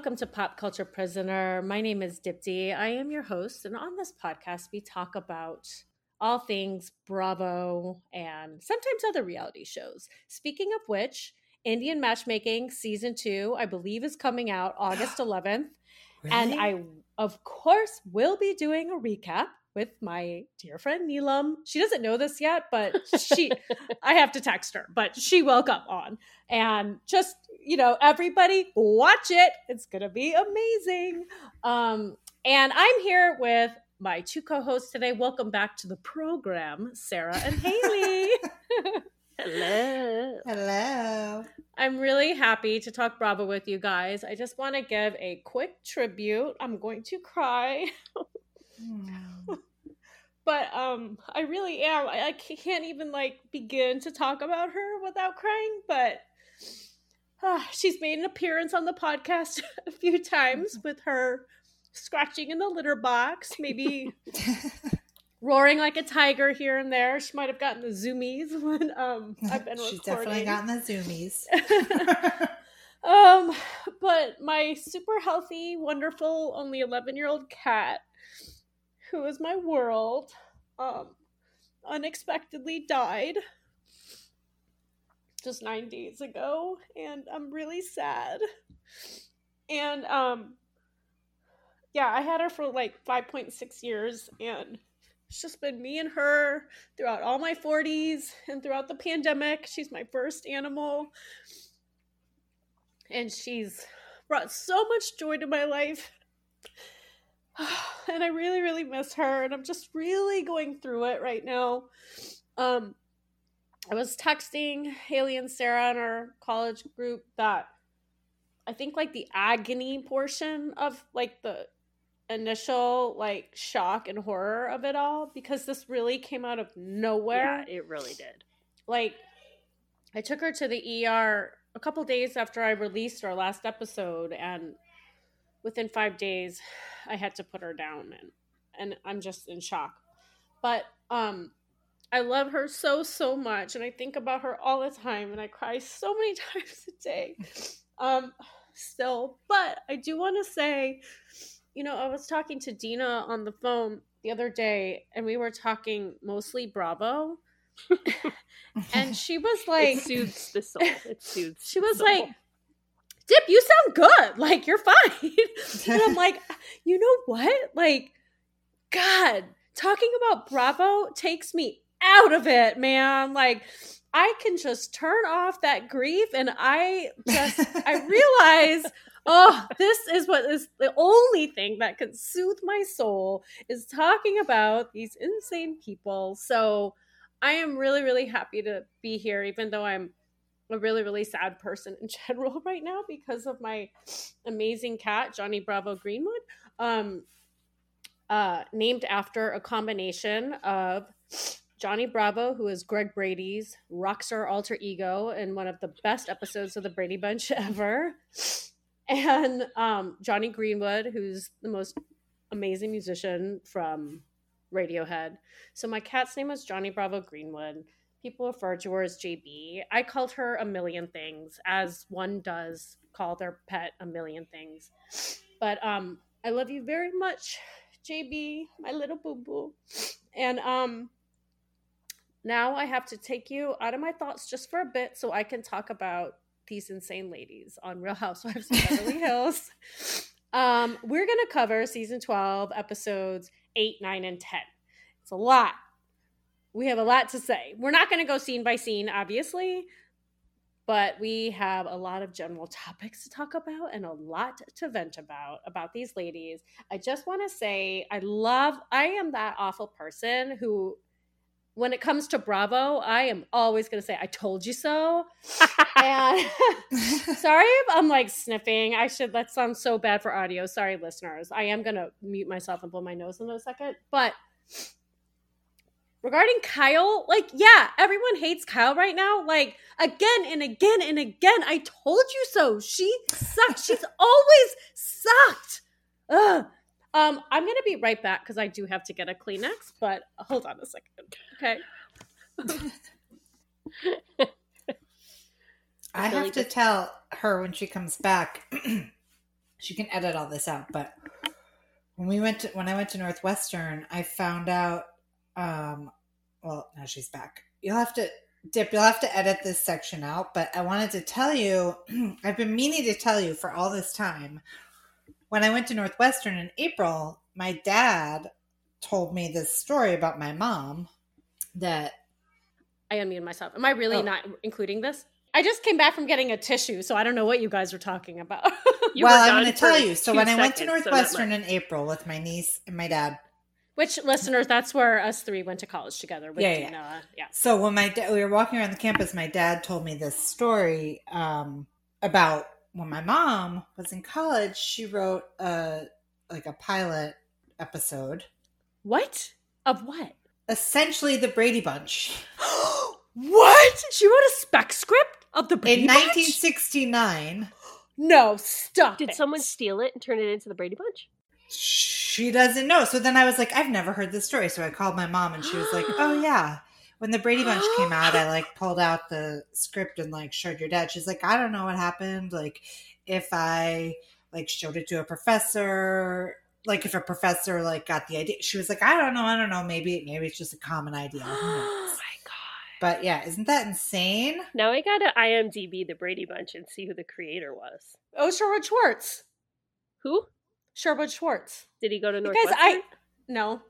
welcome to Pop Culture Prisoner. My name is Dipti. I am your host, and on this podcast, we talk about all things Bravo and sometimes other reality shows. Speaking of which, Indian Matchmaking season two, I believe, is coming out August 11th. Really? And I, of course, will be doing a recap with my dear friend Neelam. She doesn't know this yet, but she, I have to text her, but she will come on. And just, you know, everybody watch it. It's going to be amazing. Um, and I'm here with my two co-hosts today. Welcome back to the program, Sarah and Haley. Hello. Hello. I'm really happy to talk Bravo with you guys. I just want to give a quick tribute. I'm going to cry. But um I really am. I, I, can't even like begin to talk about her without crying, but uh, she's made an appearance on the podcast a few times with her scratching in the litter box, maybe roaring like a tiger here and there. She might have gotten the zoomies when um I've been She's recording. definitely gotten the zoomies. um, but my super healthy, wonderful, only eleven year old cat, who is my world, um, unexpectedly died just nine days ago, and I'm really sad. And um yeah, I had her for like 5.6 years and it's just been me and her throughout all my 40s and throughout the pandemic. She's my first animal. And she's brought so much joy to my life. And I really, really miss her. And I'm just really going through it right now. Um, I was texting Haley and Sarah in our college group that I think like the agony portion of like the initial like shock and horror of it all because this really came out of nowhere. Yeah, it really did. Like I took her to the ER a couple days after I released our last episode and within 5 days I had to put her down and and I'm just in shock. But um I love her so so much and I think about her all the time and I cry so many times a day. Um still, but I do want to say you know, I was talking to Dina on the phone the other day, and we were talking mostly Bravo. and she was like, it soothes the soul. It soothes. She was like, Dip, you sound good. Like you're fine. and I'm like, you know what? Like, God, talking about Bravo takes me out of it, man. Like, I can just turn off that grief, and I just I realize oh, this is what is the only thing that can soothe my soul is talking about these insane people. So I am really, really happy to be here, even though I'm a really, really sad person in general right now because of my amazing cat, Johnny Bravo Greenwood. Um, uh, named after a combination of Johnny Bravo, who is Greg Brady's rockstar alter ego in one of the best episodes of the Brady Bunch ever, and um, Jonny Greenwood, who's the most amazing musician from Radiohead. So my cat's name was Johnny Bravo Greenwood. People refer to her as JB. I called her a million things, as one does call their pet a million things. But um, I love you very much, JB, my little boo boo. And um, now I have to take you out of my thoughts just for a bit so I can talk about these insane ladies on Real Housewives of Beverly Hills. Um, we're going to cover season 12, episodes 8, 9, and 10. It's a lot. We have a lot to say. We're not going to go scene by scene, obviously, but we have a lot of general topics to talk about and a lot to vent about about these ladies. I just want to say I love I am that awful person who when it comes to Bravo, I am always going to say, I told you so. and sorry if I'm like sniffing. I should, that sounds so bad for audio. Sorry, listeners. I am going to mute myself and blow my nose in a second. But regarding Kyle, like, yeah, everyone hates Kyle right now. Like, again and again and again. I told you so. She sucks. She's always sucked. Ugh. Um, I'm gonna be right back because I do have to get a Kleenex, but hold on a second. Okay. I have to tell her when she comes back she can edit all this out. But when we went to when I went to Northwestern, I found out. Um, well, now she's back. You'll have to dip. You'll have to edit this section out. But I wanted to tell you. I've been meaning to tell you for all this time. When I went to Northwestern in April, my dad told me this story about my mom that I unmuted myself. Am I really Oh. not including this? I just came back from getting a tissue, so I don't know what you guys are talking about. Well, were I'm going to tell you. So when I went to seconds, so Northwestern in April with my niece and my dad, Which listeners, that's where us three went to college together with Yeah, yeah. Dina. Yeah. So when my da- we were walking around the campus, my dad told me this story um, about when my mom was in college. She wrote a like a pilot episode, What? Of what? essentially the Brady Bunch, what? She wrote a spec script of the in Brady Bunch? 1969. No, stop. Did it. someone steal it and turn it into the Brady Bunch? She doesn't know. So then I was like, I've never heard this story. So I called my mom, and she was like, Oh yeah. When the Brady Bunch came out, I like pulled out the script and like showed your dad. She's like, I don't know what happened. Like, if I like showed it to a professor, like if a professor like got the idea, she was like, I don't know, I don't know. Maybe maybe it's just a common idea. Who knows? Oh my god. But yeah, isn't that insane? Now I gotta IMDb the Brady Bunch and see who the creator was. Oh, Sherwood Schwartz. Who? Sherwood Schwartz. Did he go to North? Because I no,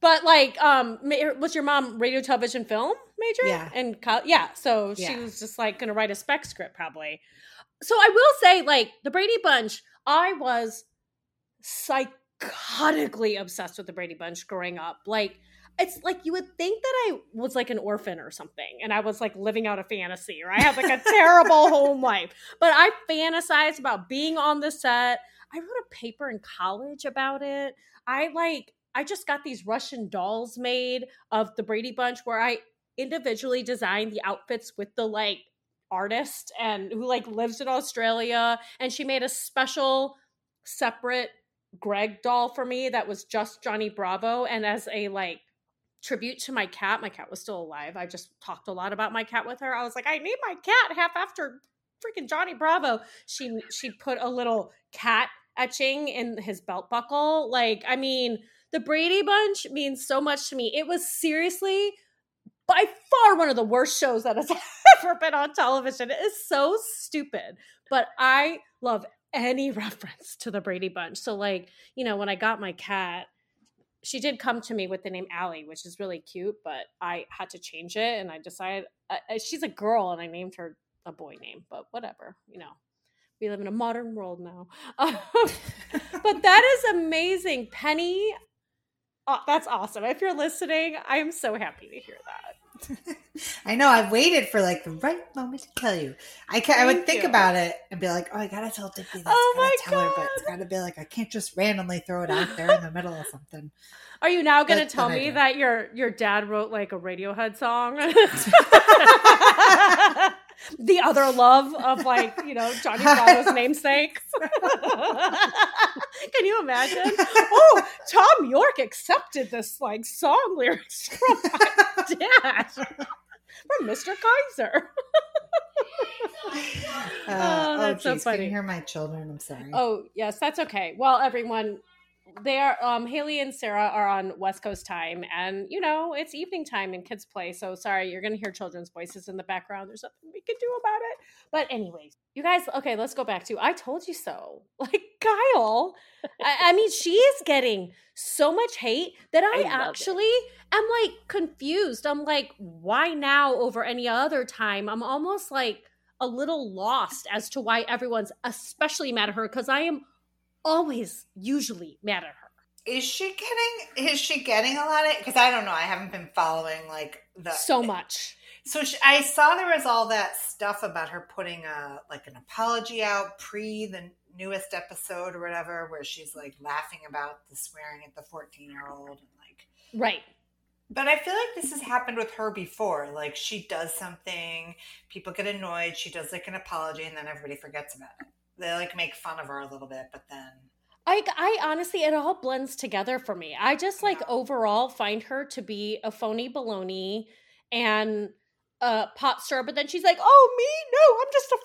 but like, um, ma- was your mom radio, television, film major? Yeah. and co- yeah. So she Yeah. was just like gonna write a spec script probably. So I will say, like the Brady Bunch, I was psychotically obsessed with the Brady Bunch growing up. Like it's like you would think that I was like an orphan or something, and I was like living out a fantasy, or I had like a terrible home life. But I fantasized about being on the set. I wrote a paper in college about it. I like I just got these Russian dolls made of the Brady Bunch where I individually designed the outfits with the like artist and who like lives in Australia and she made a special separate Greg doll for me that was just Johnny Bravo and as a like tribute to my cat my cat was still alive I just talked a lot about my cat with her I was like I need my cat half after freaking Johnny Bravo she she put a little cat etching in his belt buckle like I mean the Brady Bunch means so much to me it was seriously by far one of the worst shows that has ever been on television. It is so stupid, but I love any reference to the Brady Bunch. So, like, you know, when I got my cat, she did come to me with the name Allie, which is really cute, but I had to change it and I decided uh, she's a girl and I named her a boy name, but whatever, you know. We live in a modern world now. but that is amazing. Penny, oh, that's awesome. If you're listening, I am so happy to hear that. I know. I've waited for like the right moment to tell you. I can, I would Thank think you. about it and be like, oh, I gotta tell Dippy this. Oh my tell her, but it's gotta be like I can't just randomly throw it out there in the middle of something. Are you now to But- tell me that your your dad wrote like a Radiohead song? the other love of like you know Johnny Bravo's namesake. Can you imagine? Oh, Thom Yorke accepted this like song lyrics from my dad from Mr. Kaiser. Uh, Oh, that's so geez, Can funny. you hear my children? I'm sorry. Oh, yes, that's okay. Well, everyone, they are um Haley and Sarah are on West Coast time and you know, it's evening time and kids play. So sorry, you're gonna hear children's voices in the background. There's nothing we can do about it. But anyways, you guys, okay, let's go back to I told you so. Like Kyle. I, I mean, she is getting so much hate that I, I love it. actually am like confused. I'm like, why now over any other time? I'm almost like a little lost as to why everyone's especially mad at her because I am always usually mad at her. Is she getting? Is she getting a lot of? Because I don't know. I haven't been following like the So much. So she, I saw there was all that stuff about her putting a like an apology out pre the newest episode or whatever, where she's like laughing about the swearing at the fourteen year old and like. Right. But I feel like this has happened with her before. Like she does something, people get annoyed. She does like an apology, and then everybody forgets about it. They like make fun of her a little bit, but then I, I honestly, it all blends together for me. I just like Yeah. overall find her to be a phony baloney and a pot stir, but then she's like, "Oh me, no, I'm just a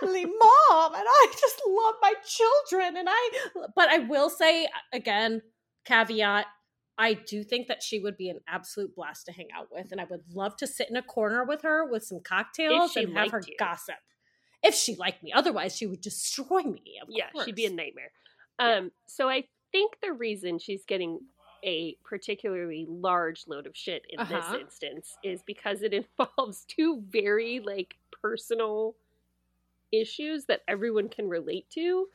family mom, and I just love my children." And I, but I will say again, caveat: I do think that she would be an absolute blast to hang out with, and I would love to sit in a corner with her with some cocktails and have her you. gossip. If she liked me, otherwise she would destroy me. Yeah, she'd be a course. nightmare. Yeah. Um, so I think the reason she's getting a particularly large load of shit in Uh-huh. this instance is because it involves two very like personal issues that everyone can relate to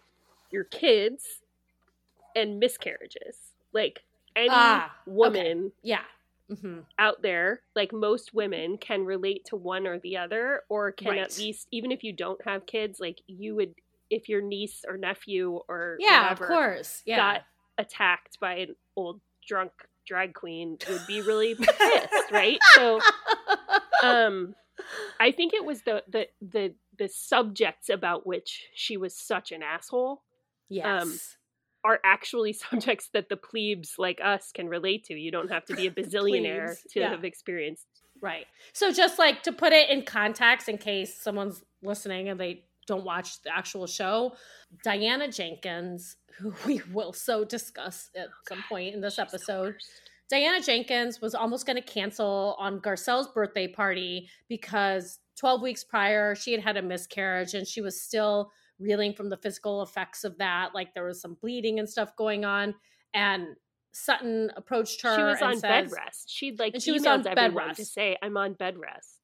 your kids and miscarriages like any Ah, woman Yeah. Hmm out there like most women can relate to one or the other or can Right. at least even if you don't have kids like you would if your niece or nephew or Yeah, whatever of course. Yeah. got attacked by an old drunk drag queen would be really pissed right so um i think it was the the the the subjects about which she was such an asshole yes. Are actually subjects that the plebes like us can relate to you don't have to be a bazillionaire to yeah. have experienced Right. So just like to put it in context in case someone's listening and they don't watch the actual show, Diana Jenkins, who we will so discuss at oh, some point in this episode. Diana Jenkins was almost going to cancel on Garcelle's birthday party because 12 weeks prior she had had a miscarriage and she was still reeling from the physical effects of that. Like there was some bleeding and stuff going on. And Sutton approached her she was and on says, bed rest. She'd like And she was on bed everyone to say, "I'm on bed rest."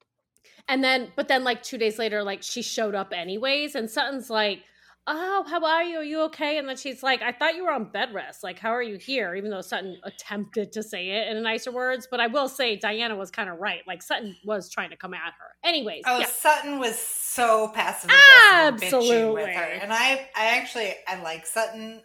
And then, but then, like two days later, like she showed up anyways, and Sutton's like, "Oh, how are you? Are you okay?" And then she's like, "I thought you were on bed rest. Like, how are you here?" Even though Sutton attempted to say it in nicer words, but I will say Diana was kind of right. Like Sutton was trying to come at her. Anyways, Oh, yeah, Sutton was so passive aggressive, and Absolutely. with her, and I, I actually, I like Sutton.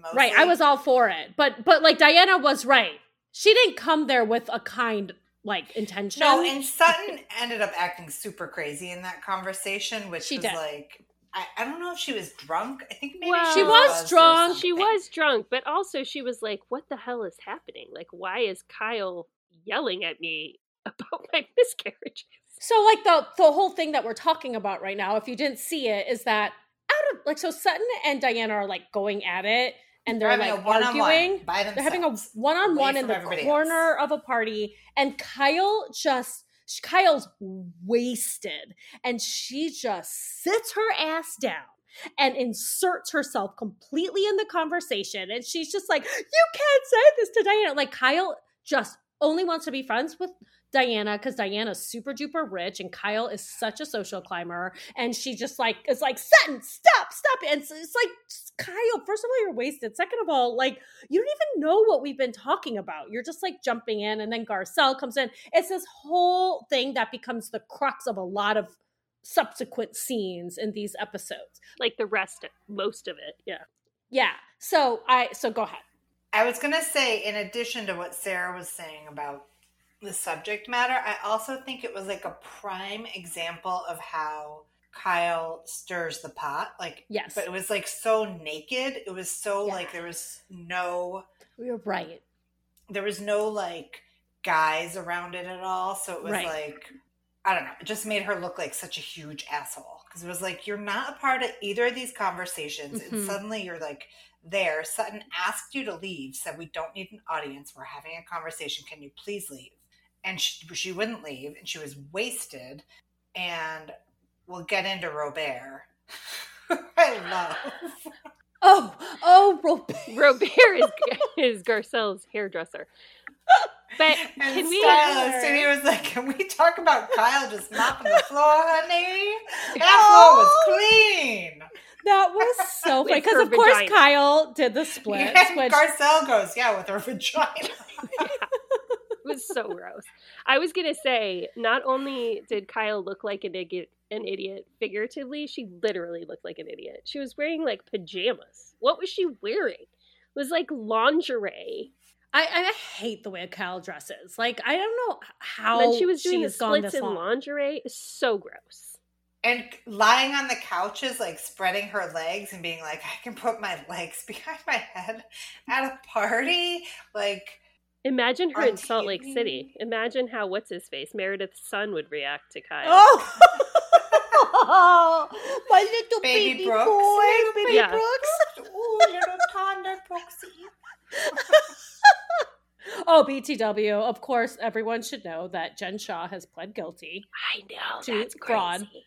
Mostly. right. I was all for it, but but like Diana was right. She didn't come there with a kind like intention. no, and Sutton ended up acting super crazy in that conversation, which She was did. like, I, I don't know if she was drunk. I think maybe Well- She was or drunk. She was drunk, but also she was like, "What the hell is happening? Like, why is Kyle yelling at me about my miscarriages?" So like the the whole thing that we're talking about right now, if you didn't see it, is that out of like so Sutton and Diana are like going at it and they're, They're like a one-on-one arguing. They're having a one on one in the corner else. of a party, and Kyle just Kyle's wasted, and she just sits her ass down and inserts herself completely in the conversation, and she's just like, "You can't say this to Diana." Like Kyle just only wants to be friends with Diana because Diana's super duper rich and Kyle is such a social climber. And she just like is like, Sutton, stop, stop. And it's, it's like, Kyle, first of all, you're wasted. Second of all, like, you don't even know what we've been talking about. You're just like jumping in, and then Garcelle comes in. It's this whole thing that becomes the crux of a lot of subsequent scenes in these episodes. Like the rest, most of it, yeah. Yeah. So I so go ahead. I was going to say, in addition to what Sarah was saying about the subject matter, I also think it was like a prime example of how Kyle stirs the pot. Like, Yes. but it was like so naked. It was so Yeah. like there was no, You're right. there was no like guys around it at all. So it was Right. like, I don't know. It just made her look like such a huge asshole because it was like you're not a part of either of these conversations, Mhm. and suddenly you're like there. Sutton asked you to leave, said we don't need an audience. We're having a conversation. Can you please leave? And she, she wouldn't leave, and she was wasted. And we'll get into Robert. I love. Oh, oh, Robert. Robert is is Garcelle's hairdresser. But And can we? stylist, and he was like, "Can we talk about Kyle just mopping the floor, honey? That floor was oh. clean." That was so funny because her of course vagina. Kyle did the splits, And which Garcelle goes, "Yeah, with her vagina." It was so gross. I was gonna say, not only did Kyle look like an idiot, an idiot figuratively, she literally looked like an idiot. She was wearing like pajamas. What was she wearing? It was like lingerie. I, I hate the way Kyle dresses. Like I don't know how and then she was doing the has gone splits in long. lingerie. It's so gross. and lying on the couches, like spreading her legs and being like, "I can put my legs behind my head at a party." Like, Imagine her Are in Salt Lake kidding City. Imagine how what's his face Meredith's son would react to Kyle. Oh, my little Baby baby, Brooks. boy, Little baby Yeah. Brooks. oh, little toddler Brooksy. Oh, BTW. Of course, everyone should know that Jen Shah has pled guilty. I know To that's fraud. crazy.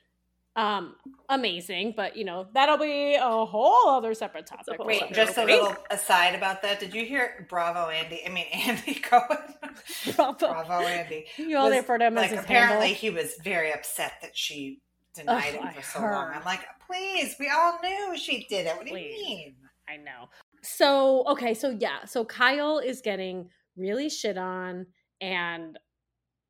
Um, amazing, but you know that'll be a whole other separate topic. Wait, Sorry, just a little aside about that. Did you hear Bravo Andy? I mean Andy Cohen. Bravo. Bravo Andy. You all there for to him like as apparently handle. he was very upset that she denied Ugh, it I for so long. I'm like, please, we all knew she did it. What do you mean? I know. So okay, so yeah, so Kyle is getting really shit on, and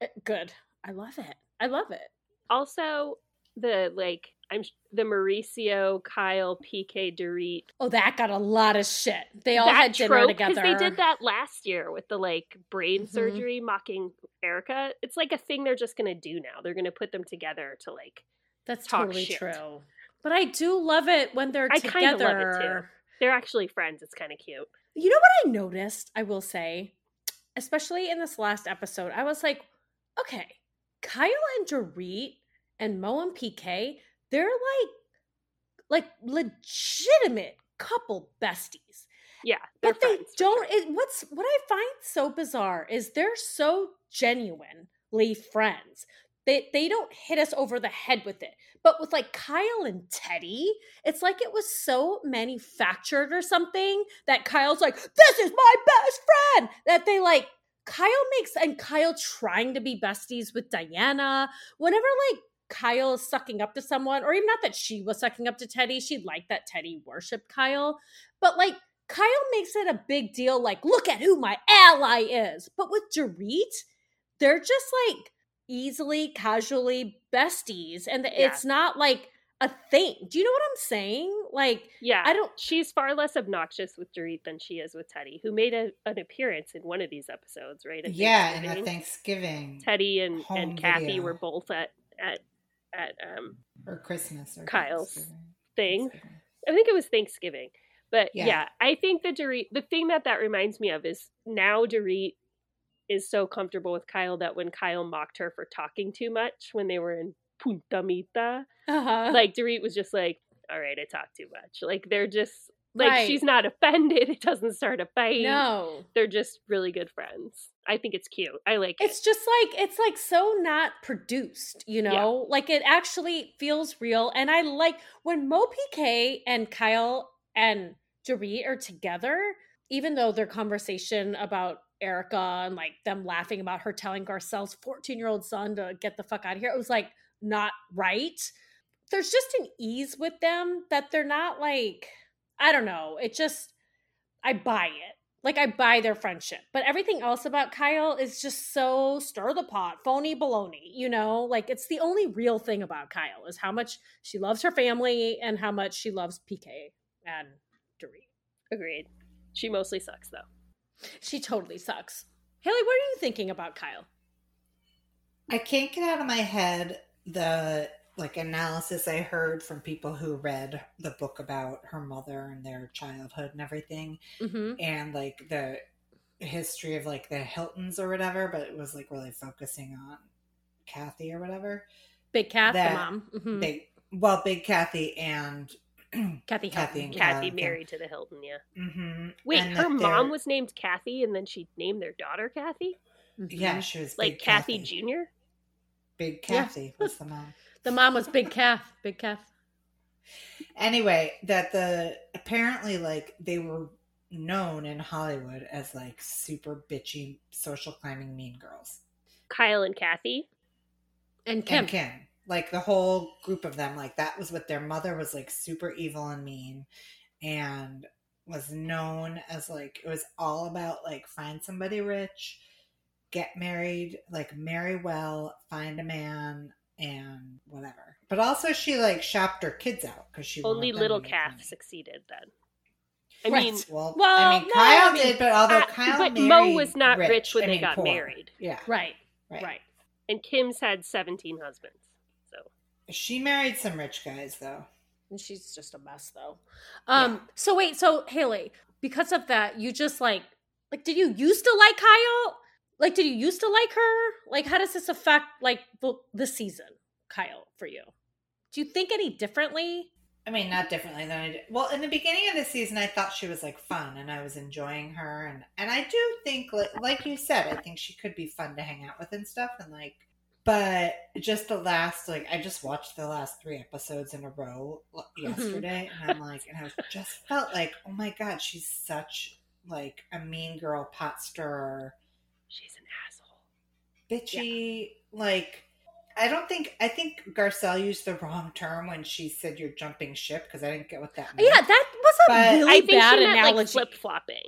uh, good. I love it. I love it. Also, the like I'm the Mauricio, Kyle, PK, Dorit. Oh, that got a lot of shit. They all that had dinner trope, together. they did that last year with the like brain Mhm. surgery mocking Erika. It's like a thing they're just gonna do now. They're gonna put them together to like. That's talk totally shit. true. But I do love it when they're I together. kind of love it too. They're actually friends. It's kind of cute. You know what I noticed? I will say, especially in this last episode, I was like, okay, Kyle and Dorit and Mo and PK, they're like, like legitimate couple besties. Yeah, But they friends don't. sure. It, what's what I find so bizarre is they're so genuinely friends. They they don't hit us over the head with it. But with like Kyle and Teddy, it's like it was so manufactured or something that Kyle's like, "This is my best friend." That they like Kyle makes and Kyle trying to be besties with Diana. Whenever like Kyle is sucking up to someone, or even not that she was sucking up to Teddy, she liked that Teddy worshipped Kyle. But like Kyle makes it a big deal, like, look at who my ally is. But with Dorit, they're just like easily, casually besties. And Yeah. it's not like a thing. Do you know what I'm saying? Like, Yeah, I don't She's far less obnoxious with Dorit than she is with Teddy, who made a, an appearance in one of these episodes, right? at Yeah, in the Thanksgiving. Thanksgiving Teddy and, home and Kathy video. were both at at at um or Christmas or Kyle's Thanksgiving. thing. Thanksgiving. I think it was Thanksgiving. But yeah. Yeah. I think that Dorit, the thing that that reminds me of is now Dorit is so comfortable with Kyle that when Kyle mocked her for talking too much when they were in Punta Mita, uh-huh. like Dorit was just like, all right, I talk too much. Like they're just, like Right. she's not offended. It doesn't start a fight. no. They're just really good friends. I think it's cute. I like It's it. just like it's like so not produced, you know? Like it actually feels real. And I like when Mo PK and Kyle and Dorit are together, even though their conversation about Erika and like them laughing about her telling Garcelle's 14 year old son to get the fuck out of here, it was like not right. There's just an ease with them that they're not like, I don't know. It just, I buy it. Like I buy their friendship, but everything else about Kyle is just so stir the pot, phony baloney. You know, like it's the only real thing about Kyle is how much she loves her family and how much she loves PK and Dorit. Agreed. She mostly sucks though. She totally sucks. Haley, what are you thinking about Kyle? I can't get out of my head the like analysis I heard from people who read the book about her mother and their childhood and everything, Mm-hmm. and like the history of like the Hiltons or whatever, but it was like really focusing on Kathy or whatever. Big Kathy, mom. Mhm. Big, well, Big Kathy and Kathy, Kathy Hilton. and Kathy married to the Hilton, yeah. hmm Wait, and her mom was named Kathy and then she named their daughter Kathy? Yeah, she was Like Big Kathy, Kathy. Jr.? Big Yeah. Kathy was the mom. The mom was Big Kath. Big Kath. anyway that the apparently like they were known in hollywood as like super bitchy social climbing mean girls Kyle and Kathy. And Kim. and kim like the whole group of them like that was what their mother was like super evil and mean and was known as like it was all about like find somebody rich get married like marry well find a man and whatever but also she like shopped her kids out because she Only little calf money. succeeded then. I Right. mean, Well, Well, I mean, no, Kyle I mean, did, but although uh, Kyle but Mo was not rich, rich when I they mean, got poor. married. Yeah, Right. right. Right. And Kim's had 17 husbands. So She married some rich guys, though. And she's just a mess though. Um so wait, so Haley, because of that, you just like Like, did you used to like Kyle? Like, did you used to like her? Like, how does this affect like the this season, Kyle, for you? Do you think any differently? I mean, not differently than I did. Well, in the beginning of the season, I thought she was like fun, and I was enjoying her, and and I do think, like, like you said, I think she could be fun to hang out with and stuff, and like, but just the last, like, I just watched the last three episodes in a row mm-hmm. yesterday, and I'm like, and I just felt like, oh my god, she's such like a mean girl pot stirrer, She's an asshole. bitchy, like. I don't think I think Garcelle used the wrong term when she said you're jumping ship because I didn't get what that meant. Yeah, that was a But- really I think bad she meant analogy. like flip flopping.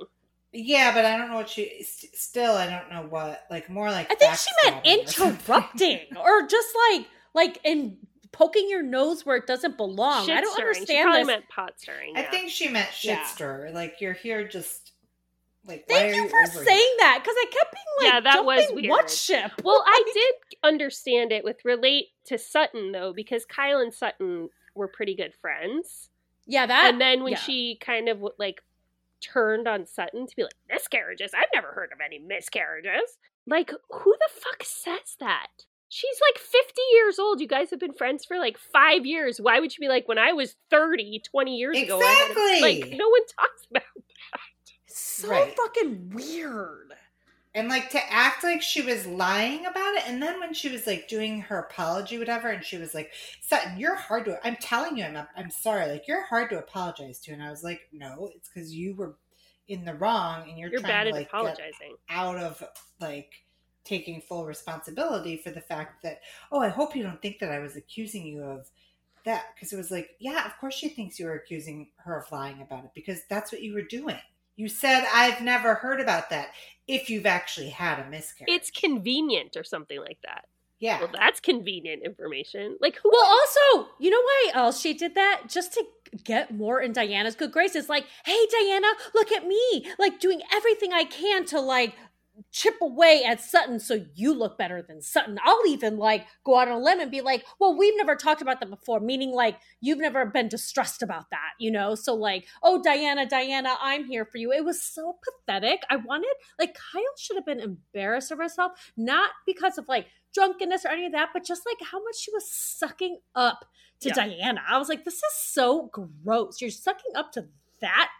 Yeah, but I don't know what she. st- Still, I don't know what. Like more like. I think she meant backstabbing or interrupting or just like like in poking your nose where it doesn't belong. Shit I don't stirring. She understand probably this. meant pot stirring. I think she meant shit Yeah. stir. Like you're here just. Like Thank you you for over saying that because I kept being like, Yeah, that was jumping what ship? Well, I did understand it with relate to Sutton though, because Kyle and Sutton were pretty good friends. Yeah, that. and then when yeah. she kind of like turned on Sutton to be like miscarriages, I've never heard of any miscarriages. Like, who the fuck says that? She's like 50 years old. You guys have been friends for like five years. Why would you be like, when I was 30, 20 years ago? I had a-" Exactly. like, no one talks about so Right. fucking weird. And like to act like she was lying about it, and then when she was like doing her apology, whatever, and she was like, "Sutton, you're hard to." I'm telling you, I'm I'm sorry. Like you're hard to apologize to, and I was like, "No, it's because you were in the wrong, and you're, You're trying bad to at like get apologizing. out of like taking full responsibility for the fact that oh i hope you don't think that i was accusing you of that because it was like yeah of course she thinks you were accusing her of lying about it because that's what you were doing you said i've never heard about that if you've actually had a miscarriage It's convenient or something like that. yeah Well, that's convenient information. Like, who Well, also, you know why else she did that? Just to get more in Diana's good graces. Like, hey, Diana, look at me. Like, doing everything I can to, like, chip away at Sutton so you look better than Sutton. I'll even, like, go out on a limb and be like, well, we've never talked about that before, meaning, like, you've never been distressed about that, you know? So, like, oh, Diana, Diana, I'm here for you. It was so pathetic. I wanted, like, Kyle should have been embarrassed of herself, not because of, like, drunkenness or any of that, but just like how much she was sucking up to Yeah. Diana. I was like, this is so gross. You're sucking up to that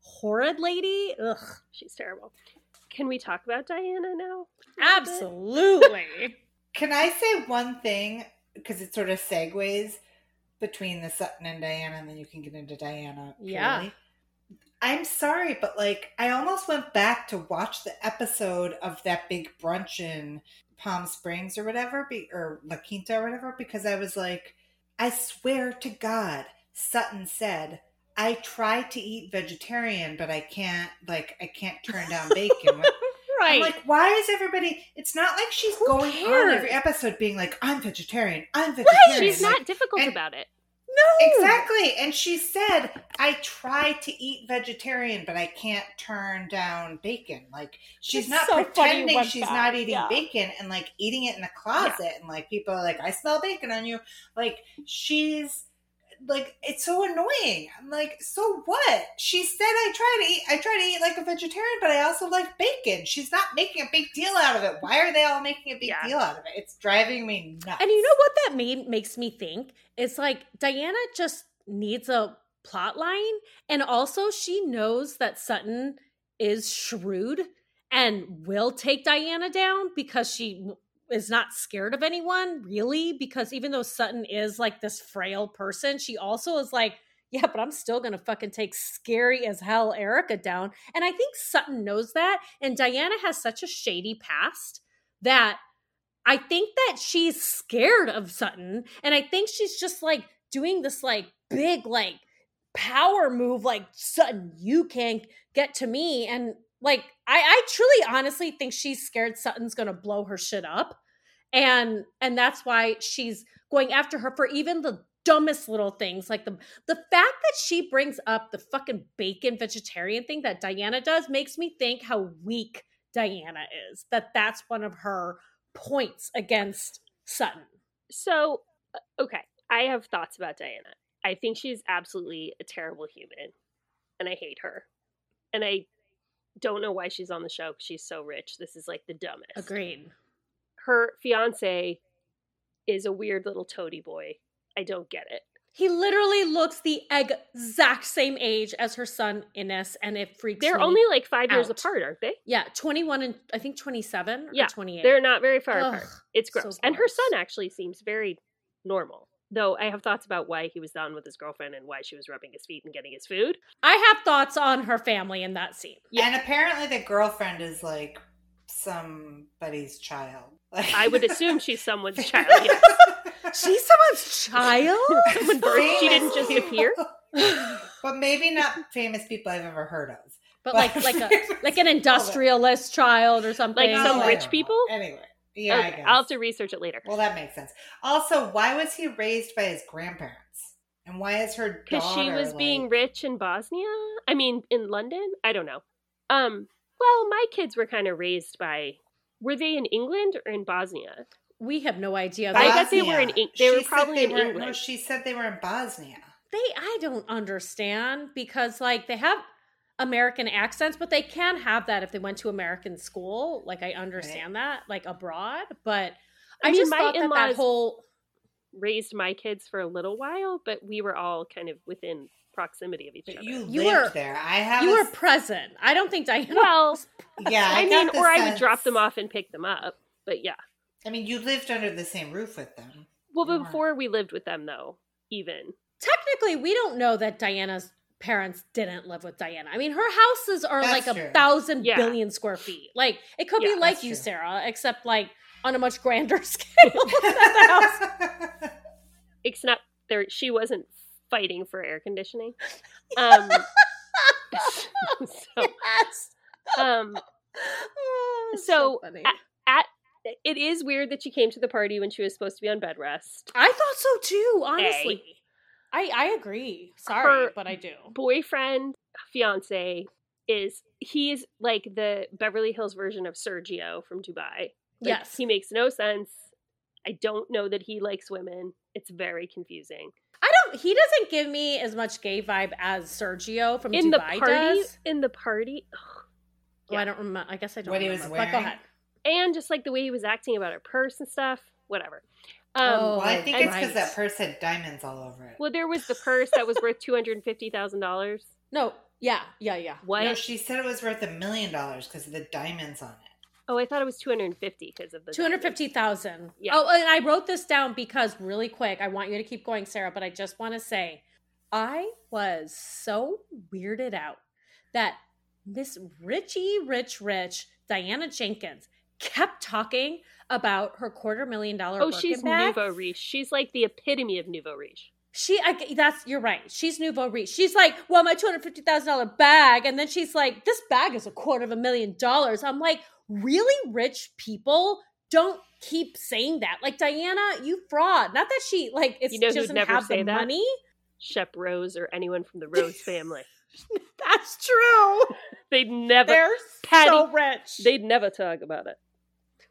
horrid lady. Ugh. she's terrible. Can we talk about Diana now? Absolutely. can i say one thing because it sort of segues between the sutton and diana and then you can get into diana Yeah. I'm sorry, but like I almost went back to watch the episode of that big brunch in Palm Springs or whatever, be, or La Quinta or whatever, because I was like, I swear to God, Sutton said, I try to eat vegetarian, but I can't, like, I can't turn down bacon. right. I'm like, why is everybody? It's not like she's Who going on every episode being like, I'm vegetarian, I'm vegetarian. She's Like, not difficult and- about it. no. Exactly. And she said, I try to eat vegetarian, but I can't turn down bacon. Like, she's It's not so pretending she's back. not eating Yeah. bacon and like eating it in the closet. And like, people are like, I smell bacon on you. Like, she's like, it's so annoying. I'm like, so what? She said, I try to eat, I try to eat like a vegetarian, but I also like bacon. She's not making a big deal out of it. Why are they all making a big Yeah. deal out of it? It's driving me nuts. And you know what that made makes me think? It's like Diana just needs a plot line. And also she knows that Sutton is shrewd and will take Diana down because she is not scared of anyone, really. Because even though Sutton is like this frail person, she also is like, yeah, but I'm still gonna fucking take scary as hell Erika down. And I think Sutton knows that. And Diana has such a shady past that I think that she's scared of Sutton. And I think she's just like doing this like big like power move like Sutton, you can't get to me. And like I, I truly honestly think she's scared Sutton's gonna blow her shit up. And and that's why she's going after her for even the dumbest little things like the the fact that she brings up the fucking bacon vegetarian thing that Diana does makes me think how weak Diana is that that's one of her points against Sutton. So, uh, okay, I have thoughts about Diana. I think she's absolutely a terrible human, and I hate her. And I don't know why she's on the show 'cause she's so rich. This is like the dumbest. Agreed. Her fiance is a weird little toady boy. I don't get it. He literally looks the exact same age as her son Enes, and it freaks out. They're only like five years apart, aren't they? yeah, twenty one and I think twenty seven Yeah, twenty eight. They're not very far Ugh, apart. It's so gross. and her son actually seems very normal. Though I have thoughts about why he was down with his girlfriend and why she was rubbing his feet and getting his food. I have thoughts on her family in that scene. Yeah. And apparently the girlfriend is like somebody's child. Like, I would assume she's someone's child. Yes. She's someone's child. Someone birthed. She didn't just Famous appear. but maybe not famous people I've ever heard of. but like like a like an industrialist child or something. Like some I rich people? Anyway, yeah, I guess. I'll have to research it later. Well, that makes sense. Also, why was he raised by his grandparents? And why is her Because she was like- being rich in Bosnia. I mean, in London. I don't know. Um. Well, my kids were kind of raised by. Were they in England or in Bosnia? we have no idea. I They, bet they were in Bosnia. Eng- they were She said probably they in were- No, England. she said they were in Bosnia. they I don't understand because like they have American accents, but they can have that if they went to American school. Like I understand that, like abroad, but I, I mean, just my thought that that whole Raised my kids for a little while, but we were all kind of within proximity of each But other. you, You lived were- there. I have. you a were present. I don't think Diana. well, yeah. I, I, mean, the or I would drop them off and pick them up. But yeah. I mean, you lived under the same roof with them. Well, before we lived with them, though, even technically we don't know that Diana's parents didn't live with Diana. I mean, her houses are That's like true. a thousand Yeah. billion square feet. Like it could Yeah, be like you, true. Sarah, except like on a much grander scale than the house. except there she wasn't fighting for air conditioning. Um, so, Yes. um, Oh, it's So, funny. at it is weird that she came to the party when she was supposed to be on bed rest. I thought so too. Honestly, I I agree. Sorry, Her- but I do. Boyfriend, fiance is he's like the Beverly Hills version of Sergio from Dubai. Like, yes, he makes no sense. I don't know that he likes women. It's very confusing. I don't. He doesn't give me as much gay vibe as Sergio from in the Dubai party, does. in the party, ugh. Oh, I don't remember. I guess I don't. What he was remember, But go wearing? ahead. and just like the way he was acting about her purse and stuff. Whatever. Um, Oh, well, I think and- it's because right. that purse had diamonds all over it. Well, there was the purse that was worth two hundred and fifty thousand dollars. No. Yeah. Yeah. Yeah. What? No, she said it was worth a million dollars because of the diamonds on it. oh, I thought it was two hundred and fifty because of the Two hundred fifty thousand. Yeah. Oh, and I wrote this down because really quick. I want you to keep going, Sarah. But I just want to say, I was so weirded out that Miss Richie Rich Rich Diana Jenkins kept talking about her quarter million dollar. Oh, she's bag. nouveau riche. She's like the epitome of nouveau riche. She, I, that's you're right. She's nouveau riche. She's like, well, my two hundred fifty thousand dollar bag, and then she's like, this bag is a quarter of a million dollars. I'm like, really rich people don't keep saying that. Like Diana, you fraud. Not that she like it's You know who'd doesn't never have say the that? money. Shep Rose or anyone from the Rose family. That's true. They'd never. They're Patty, so rich. They'd never talk about it.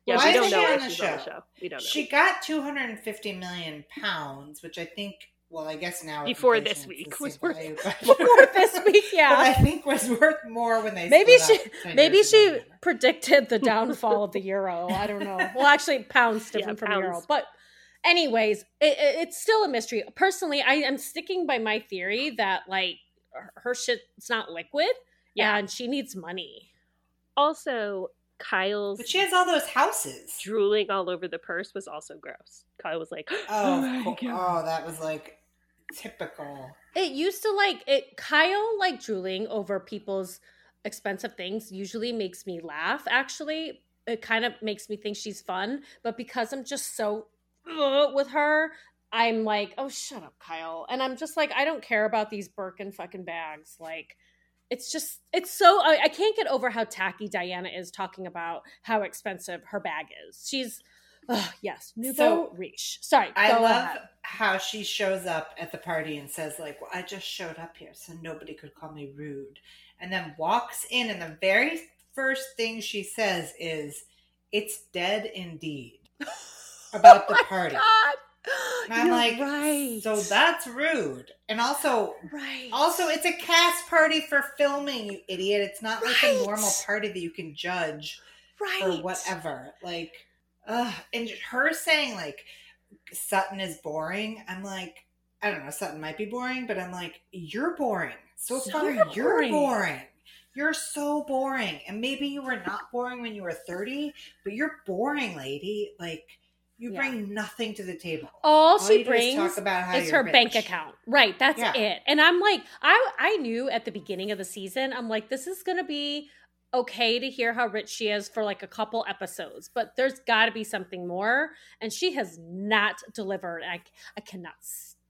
Yeah, Why we is don't she know on why the she's on the show? show. We don't know. She got 250 million pounds, which I think, well, I guess now Before this week was worth value, Before this week, yeah. But I think was worth more when they Maybe she maybe she ago. predicted the downfall of the euro. I don't know. Well, actually, pounds Yeah, different from pounds. euro, but anyways, it, it- it's still a mystery. Personally, I am sticking by my theory that like her- her shit's not liquid, Yeah. and she needs money. also, Kyle's But she has all those houses. drooling all over the purse was also gross. Kyle was like, Oh, my of. God." oh, that was like typical. It used to like it. Kyle like drooling over people's expensive things usually makes me laugh. Actually, it kind of makes me think she's fun. But because I'm just so uh, with her, I'm like, oh, shut up, Kyle. And I'm just like, I don't care about these Birkin fucking bags. Like, it's just, it's so. I, I can't get over how tacky Diana is talking about how expensive her bag is. She's. Uh, yes, nouveau So, riche. Sorry, I love ahead. how she shows up at the party and says, like, well, I just showed up here so nobody could call me rude. And then walks in, and the very first thing she says is, It's dead indeed. About the Oh my party. God. I'm You're like, right. so that's rude. And also, right. also, it's a cast party for filming, you idiot. It's not like a normal party that you can judge right. or whatever. Like, ugh. And her saying like Sutton is boring. I'm like, I don't know. Sutton might be boring, but I'm like, you're boring. So You're you're boring. boring. You're so boring. And maybe you were not boring when you were 30, but you're boring, lady. Like, you Yeah. bring nothing to the table. All All she you do is brings talk about how is her bank account. Right. That's Yeah. it. And I'm like, I I knew at the beginning of the season, I'm like, this is gonna be okay to hear how rich she is for like a couple episodes, but there's got to be something more. And she has not delivered. I I cannot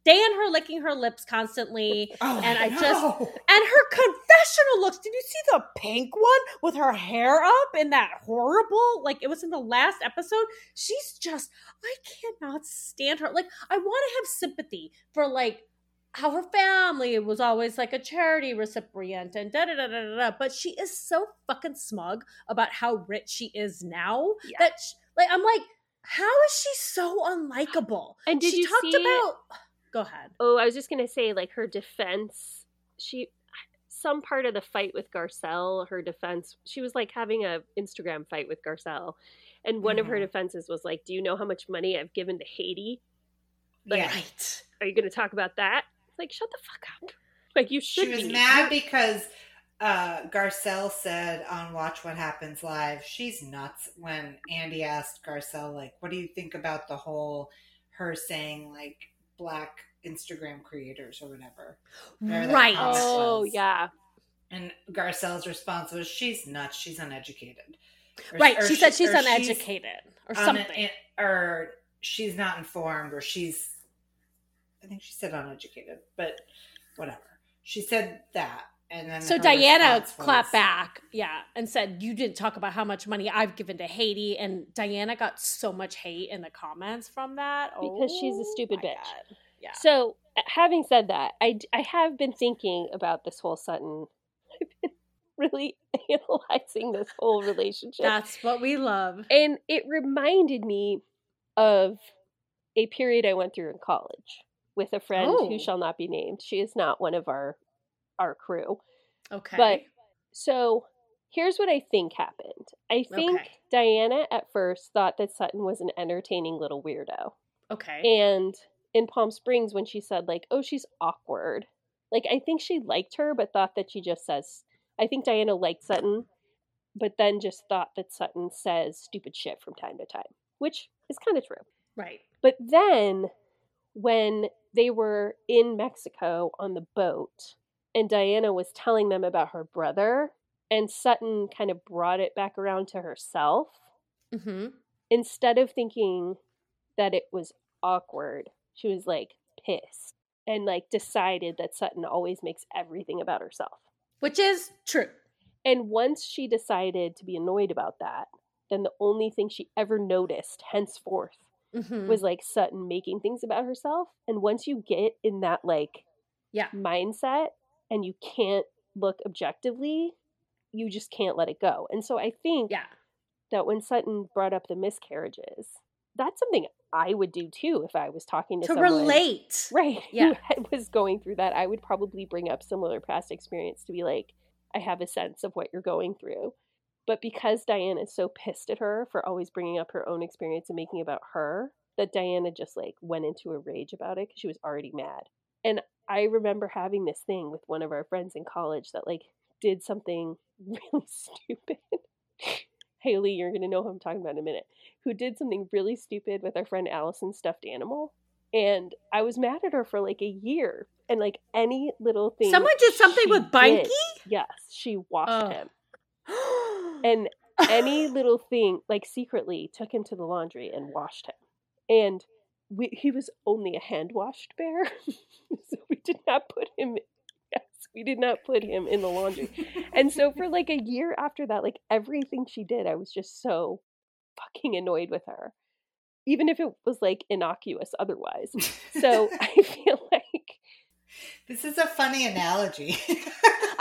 stand her licking her lips constantly. Oh, And I just- And her confessional looks. Did you see the pink one with her hair up in that horrible? Like it was in the last episode. She's just, I cannot stand her. Like I want to have sympathy for like how her family was always like a charity recipient and da da da da da. But she is so fucking smug about how rich she is now Yeah. that sh like I'm like, how is she so unlikable? And did she you talked see- about? Go ahead. Oh, I was just gonna say, like her defense. She, some part of the fight with Garcelle, her defense. She was like having a Instagram fight with Garcelle, and one of her Mhm. defenses was like, "Do you know how much money I've given to Haiti? Like, yeah. Right. Are you gonna talk about that?" Like, shut the fuck up. Like you should She was be. mad because uh, Garcelle said on Watch What Happens Live, she's nuts. When Andy asked Garcelle, like, what do you think about the whole her saying like black Instagram creators or whatever? Whatever Right. Oh was. yeah. And Garcelle's response was, "She's nuts. She's uneducated." Or- Right. or she said she- she's or uneducated or un- something. or she's not informed, or she's. I think she said uneducated, but whatever. She said that, and then so Diana clapped was- back, yeah, and said, "You didn't talk about how much money I've given to Haiti." And Diana got so much hate in the comments from that Because she's a Oh stupid bitch. God. Yeah. So, uh, having said that, I, I have been thinking about this whole Sutton. I've been really analyzing this whole relationship. That's what we love. and it reminded me of a period I went through in college with a friend Oh. who shall not be named. She is not one of our our crew. Okay. But so here's what I think happened. I think Okay. Diana at first thought that Sutton was an entertaining little weirdo. okay. And in Palm Springs, when she said, like, oh, she's awkward, like, I think she liked her, but thought that she just says, I think Diana liked Sutton, but then just thought that Sutton says stupid shit from time to time, which is kind of true. right. But then when they were in Mexico on the boat, and Diana was telling them about her brother, and Sutton kind of brought it back around to herself Mm-hmm. instead of thinking that it was awkward, she was like pissed and like decided that Sutton always makes everything about herself. Which is true. And once she decided to be annoyed about that, then the only thing she ever noticed henceforth Mm-hmm. was like Sutton making things about herself. And once you get in that like Yeah. mindset and you can't look objectively, you just can't let it go. And so I think yeah. that when Sutton brought up the miscarriages, that's something I would do too if I was talking to, To someone relate. right Yeah. had- was going through that. I would probably bring up similar past experience to be like, I have a sense of what you're going through. But because Diana is so pissed at her for always bringing up her own experience and making about her, that Diana just like went into a rage about it because she was already mad. And I remember having this thing with one of our friends in college that like did something really stupid. Haley, you're gonna know who I'm talking about in a minute. Who did something really stupid with our friend Allison's stuffed animal. And I was mad at her for like a year. And like any little thing Someone did something with did- Yes, she washed Oh. him. And any little thing, like secretly, took him to the laundry and washed him. And we, he was only a hand washed bear, so we did not put him. Yes, we did not put him in the laundry. And so for like a year after that, like everything she did, I was just so fucking annoyed with her, even if it was like innocuous otherwise. So I feel like This is a funny analogy.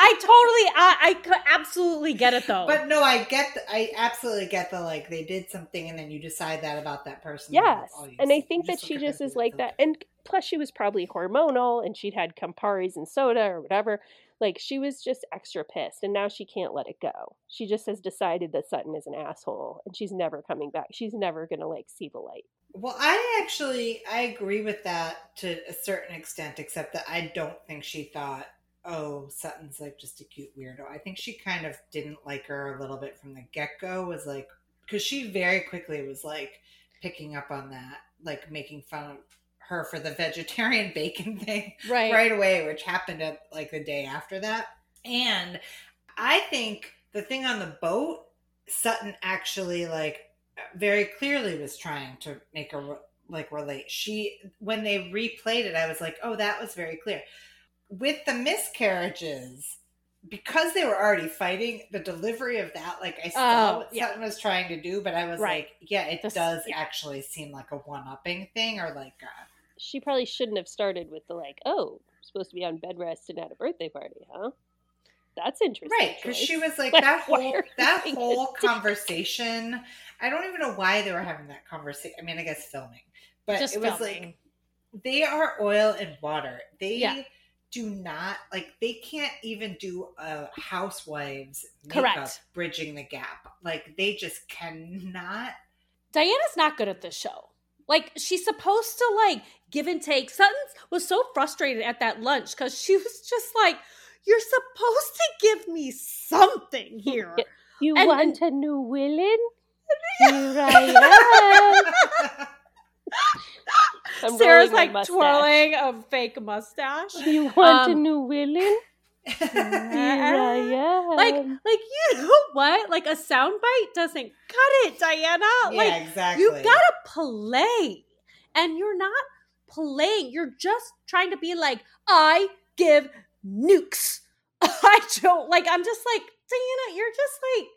I totally, I, I absolutely get it though. But no, I get, the, I absolutely get the like they did something and then you decide that about that person. Yes, oh, all and I think that she just is like that. And plus, she was probably hormonal, and she'd had Campari's and soda or whatever. Like she was just extra pissed, and now she can't let it go. She just has decided that Sutton is an asshole, and she's never coming back. She's never gonna like see the light. Well, I actually I agree with that to a certain extent, except that I don't think she thought, oh, Sutton's like just a cute weirdo. I think she kind of didn't like her a little bit from the get go. Was like because she very quickly was like picking up on that, like making fun of her for the vegetarian bacon thing right. right away, which happened at like the day after that. And I think the thing on the boat, Sutton actually like very clearly was trying to make her like relate. She when they replayed it, I was like, oh, that was very clear. With the miscarriages, because they were already fighting, the delivery of that, like I saw Oh, what yeah. Sutton was trying to do, but I was Right. like, yeah, it This- does yeah. actually seem like a one-upping thing, or like. Uh, She probably shouldn't have started with the like, oh, supposed to be on bed rest and at a birthday party, huh? That's interesting. right because she was like Like, that whole that whole conversation i don't even know why they were having that conversation i mean i guess filming but Just it was filming. like they are oil and water they Yeah. Do not like they can't even do a housewives makeup Correct. bridging the gap like they just cannot Diana's not good at this show. Like she's supposed to like give and take. Sutton was so frustrated at that lunch because she was just like, "You're supposed to give me something here." You And- want a new villain? Here I am. I'm Sarah's like twirling a fake mustache. You want a Um, new villain? yeah, I. Like, like you know what? Like a soundbite doesn't cut it, Diana. yeah like exactly you gotta play, and you're not playing. You're just trying to be like, I give nukes. I don't like. I'm just like Diana. You're just like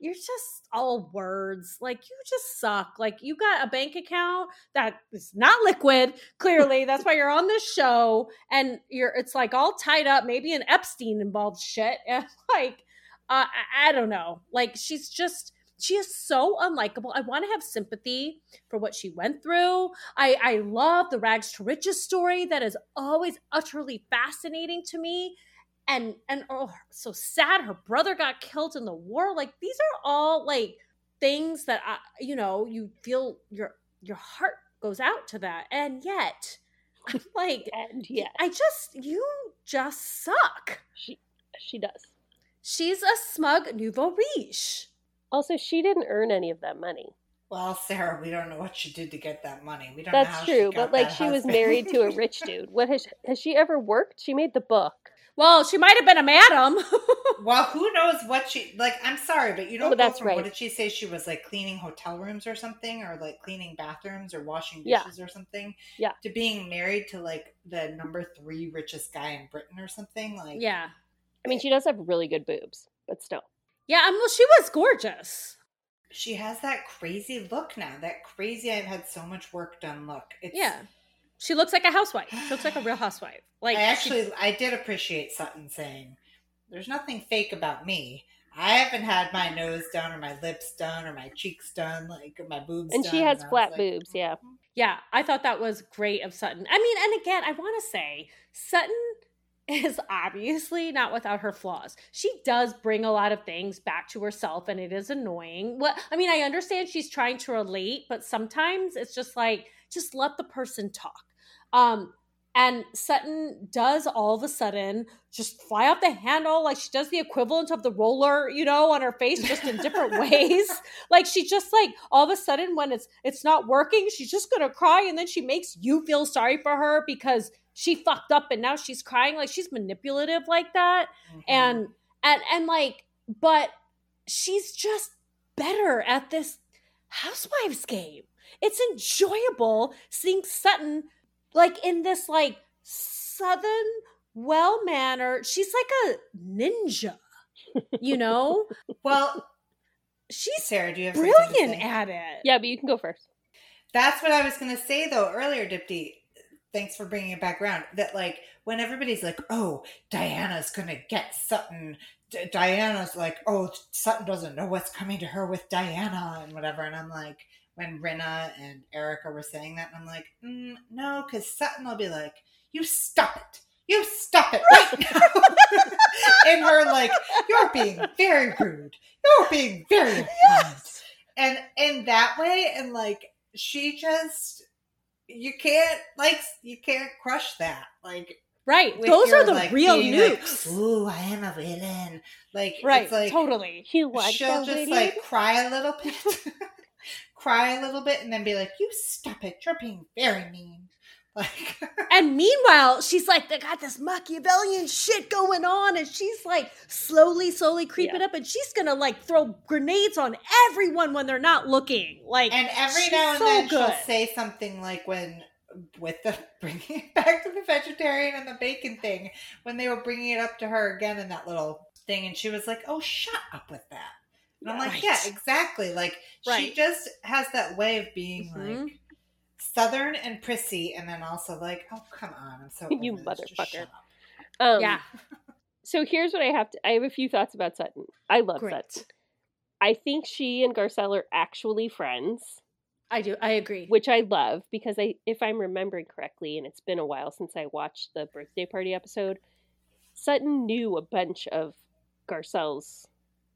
you're just all words. Like you just suck. Like you got a bank account that is not liquid. Clearly, that's why you're on this show, and you're. It's like all tied up. Maybe an Epstein involved shit. And like, uh, I, I don't know. Like she's just. She is so unlikable. I want to have sympathy for what she went through. I, I love the rags to riches story that is always utterly fascinating to me and and oh so sad her brother got killed in the war like these are all like things that I, you know you feel your your heart goes out to that and yet I'm like and yeah, i just you just suck she she does. she's a smug nouveau riche Also, she didn't earn any of that money. well sarah we don't know what she did to get that money we don't know how That's she true, got but like that she was married to a rich dude. What has has she ever worked? She made the book. Well she might have been a madam Well, who knows what she like? I'm sorry, but you don't. Oh, that's from, right. What did she say? She was like cleaning hotel rooms or something, or like cleaning bathrooms or washing Yeah. dishes or something. Yeah. To being married to like the number three richest guy in Britain or something. Like, yeah I mean, she does have really good boobs, but still. yeah um, well she was gorgeous she has that crazy look now. That crazy. I've had so much work done. Look, it's, yeah she looks like a housewife she looks like a real housewife like I she- actually, I did appreciate Sutton saying, "There's nothing fake about me." I haven't had my nose done or my lips done or my cheeks done, like my boobs. And she has I was flat like, boobs, yeah. Mm-hmm. Yeah, I thought that was great of Sutton. I mean, and again, I want to say Sutton is obviously not without her flaws. She does bring a lot of things back to herself and it is annoying. What I mean, I understand she's trying to relate, but sometimes it's just like just let the person talk. Um and Sutton does all of a sudden just fly off the handle like she does the equivalent of the roller, you know, on her face just in different ways. Like she just like all of a sudden when it's it's not working she's just gonna cry and then she makes you feel sorry for her because she fucked up and now she's crying. Like she's manipulative like that. Mhm. and and and like but she's just better at this housewives game. It's enjoyable seeing sutton like in this like southern well mannered she's like a ninja you know well, she's Sarah, do you have brilliant at it Yeah, but you can go first. That's what I was going to say though earlier, Dipti. thanks for bringing it back around. That like when everybody's like, "Oh, Diana's gonna get Sutton," D- Diana's like, "Oh, Sutton doesn't know what's coming to her with Diana and whatever," and I'm like, when Rinna and Erika were saying that, and I'm like, mm, no, because Sutton will be like, "You stop it." You stop it right now. and her like, you're being very rude. You're being very. Yes. And in that way, and like she just you can't like you can't crush that. Like Right. Those your, are the like, real being like, nukes. Ooh, I am a villain. Like right. it's like totally. You like she'll just lady? like cry a little bit. cry a little bit and then be like, You stop it, you're being very mean. Like And meanwhile, she's like, they got this Machiavellian shit going on, and she's like slowly, slowly creeping Yeah. up, and she's gonna like throw grenades on everyone when they're not looking. Like, And every She's now and so then good. she'll say something like when with the bringing it back to the vegetarian and the bacon thing when they were bringing it up to her again in that little thing and she was like oh shut up with that and i'm like Right. yeah exactly like she just has that way of being Mhm. like southern and prissy and then also like oh come on i'm so You over motherfucker. shut. Um, yeah, So here's what I have to. I have a few thoughts about Sutton. I love great. Sutton. I think she and Garcelle are actually friends, I do. I agree. which I love because I, if I'm remembering correctly, and it's been a while since I watched the birthday party episode, Sutton knew a bunch of Garcelle's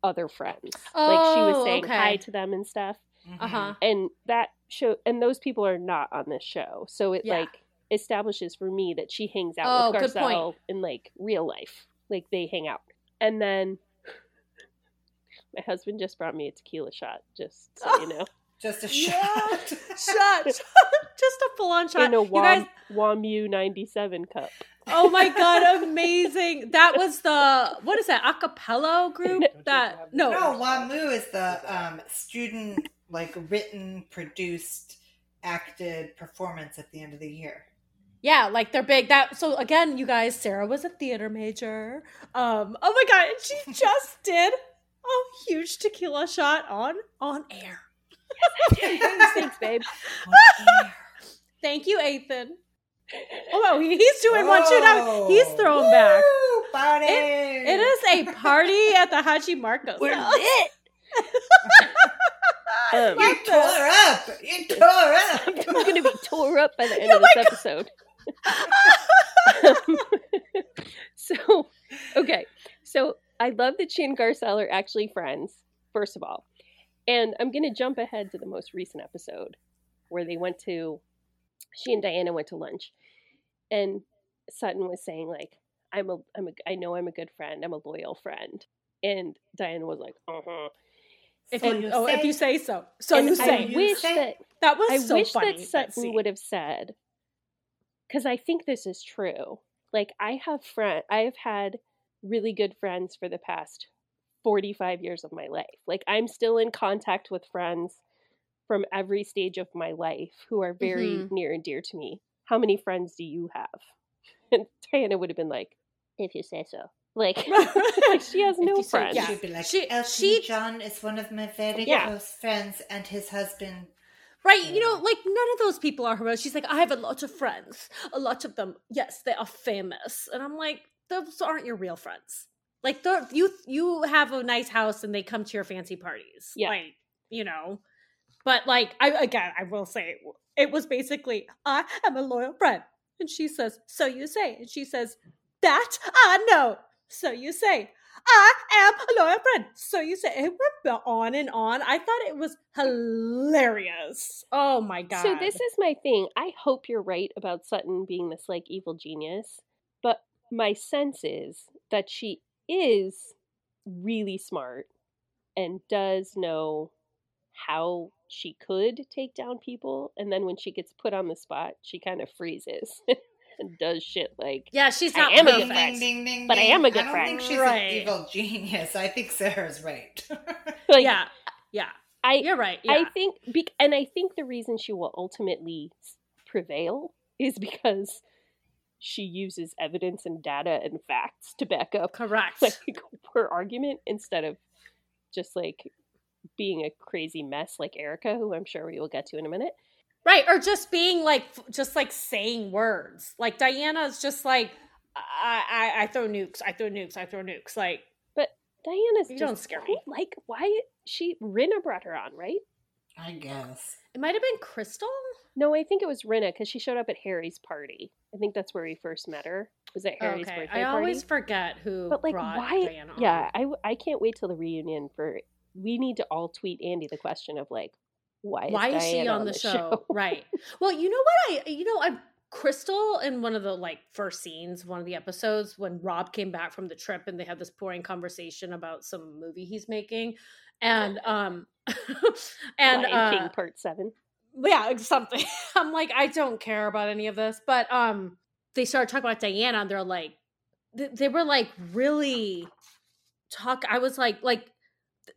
other friends. like she was Oh, saying okay. hi to them and stuff. Uh huh. and that show and those people are not on this show so it Yeah. like establishes for me that she hangs out Oh, with good garcelle in like real life like they hang out and then my husband just brought me a tequila shot just so you know just a Yeah. shot Shot, just a full on shot. in a you guys, Wam, wamu 97 cup oh my god, amazing! That was the what is that acapella group? That no, no wamu is the um student like written produced acted performance at the end of the year Yeah, like they're big. That so again, you guys, Sarah was a theater major. Um, oh my god, and she just did a huge tequila shot on on air. thanks babe Thank you, Ethan. Oh, wow, he's doing one too now. He's throwing back. Woo, Party. It is a party at the Hachi Marcos. we're house. lit Um, You tore up. You tore up. i'm gonna be tore up by the end Oh of this my episode so okay so i love that she and garcelle are actually friends first of all and i'm going to jump ahead to the most recent episode where they went to she and diana went to lunch and sutton was saying like i'm a i'm a i know i'm a good friend i'm a loyal friend and diana was like uh-huh If So you, oh, if say- you say so. So you i say. you wish say- that that was I so wish funny. that that Sutton scene. would have said, because I think this is true. Like I have friend, I have had really good friends for the past forty-five years of my life. Like I'm still in contact with friends from every stage of my life who are very Mhm. near and dear to me. How many friends do you have? And Diana would have been like, if you say so. Like she has no you say- friends. yeah. She'd be like, She- Elton she- John is one of my very Yeah. close friends, and his husband. Right, you know, like none of those people are her. She's like, I have a lot of friends. A lot of them, yes, they are famous. And I'm like, those aren't your real friends. Like, they're- you you have a nice house and they come to your fancy parties. Yeah. Like, you know. But like, I again, I will say, it was basically, I am a loyal friend. And she says, so you say. And she says, that I know. So you say. I am a loyal friend. So you say it went on and on. I thought it was hilarious. Oh my god. So this is my thing. I hope you're right about Sutton being this like evil genius, but my sense is that she is really smart and does know how she could take down people and then when she gets put on the spot, she kind of freezes and does shit like Yeah, she's not I not am a good friend. ding, ding, But I am a good I don't friend. think she's Right. an evil genius. I think Sarah's right. like yeah, yeah, I you're right. Yeah. I think, bec- and I think the reason she will ultimately prevail is because she uses evidence and data and facts to back up correct. like her argument instead of just like being a crazy mess like Erika, who I'm sure we will get to in a minute. Right, or just being like, just like saying words. Like Diana's just like, I, I, I throw nukes, I throw nukes, I throw nukes. Like, but Diana's You just, don't scare me. Like, why she Rinna brought her on, right? I guess. It might have been Crystal. No, I think it was Rinna because she showed up at Harry's party. I think that's where we first met her. Was it Harry's okay, birthday I party. always forget who but like, brought why? On. Yeah, I I can't wait till the reunion for. We need to all tweet Andy the question of like, why is why is she Diana on the this show? right. Well, you know what I you know I Crystal in one of the like first scenes, one of the episodes when Rob came back from the trip and they had this pouring conversation about some movie he's making. And um and Lion uh, King Part Seven. yeah, something. I'm like, I don't care about any of this. But um they started talking about Diana and they're like th- they were like really talk I was like like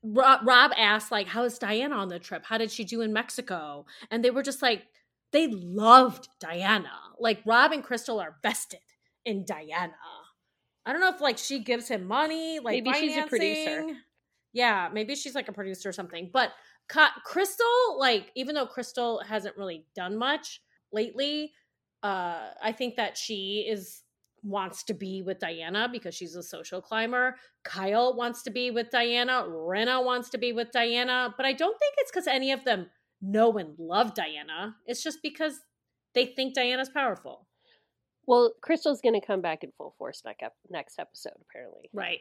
Rob, Rob asked like how is Diana on the trip? How did she do in Mexico? And they were just like they loved Diana. Like Rob and Crystal are vested in Diana. I don't know if like she gives him money, like Maybe she's a producer. Yeah, maybe she's like a producer or something. But Crystal, like, even though Crystal hasn't really done much lately, uh, I think that she is wants to be with Diana because she's a social climber. Kyle wants to be with Diana. Rinna wants to be with Diana. But I don't think it's because any of them know and love Diana. It's just because they think Diana's powerful. Well, Crystal's going to come back in full force next episode, apparently. Right.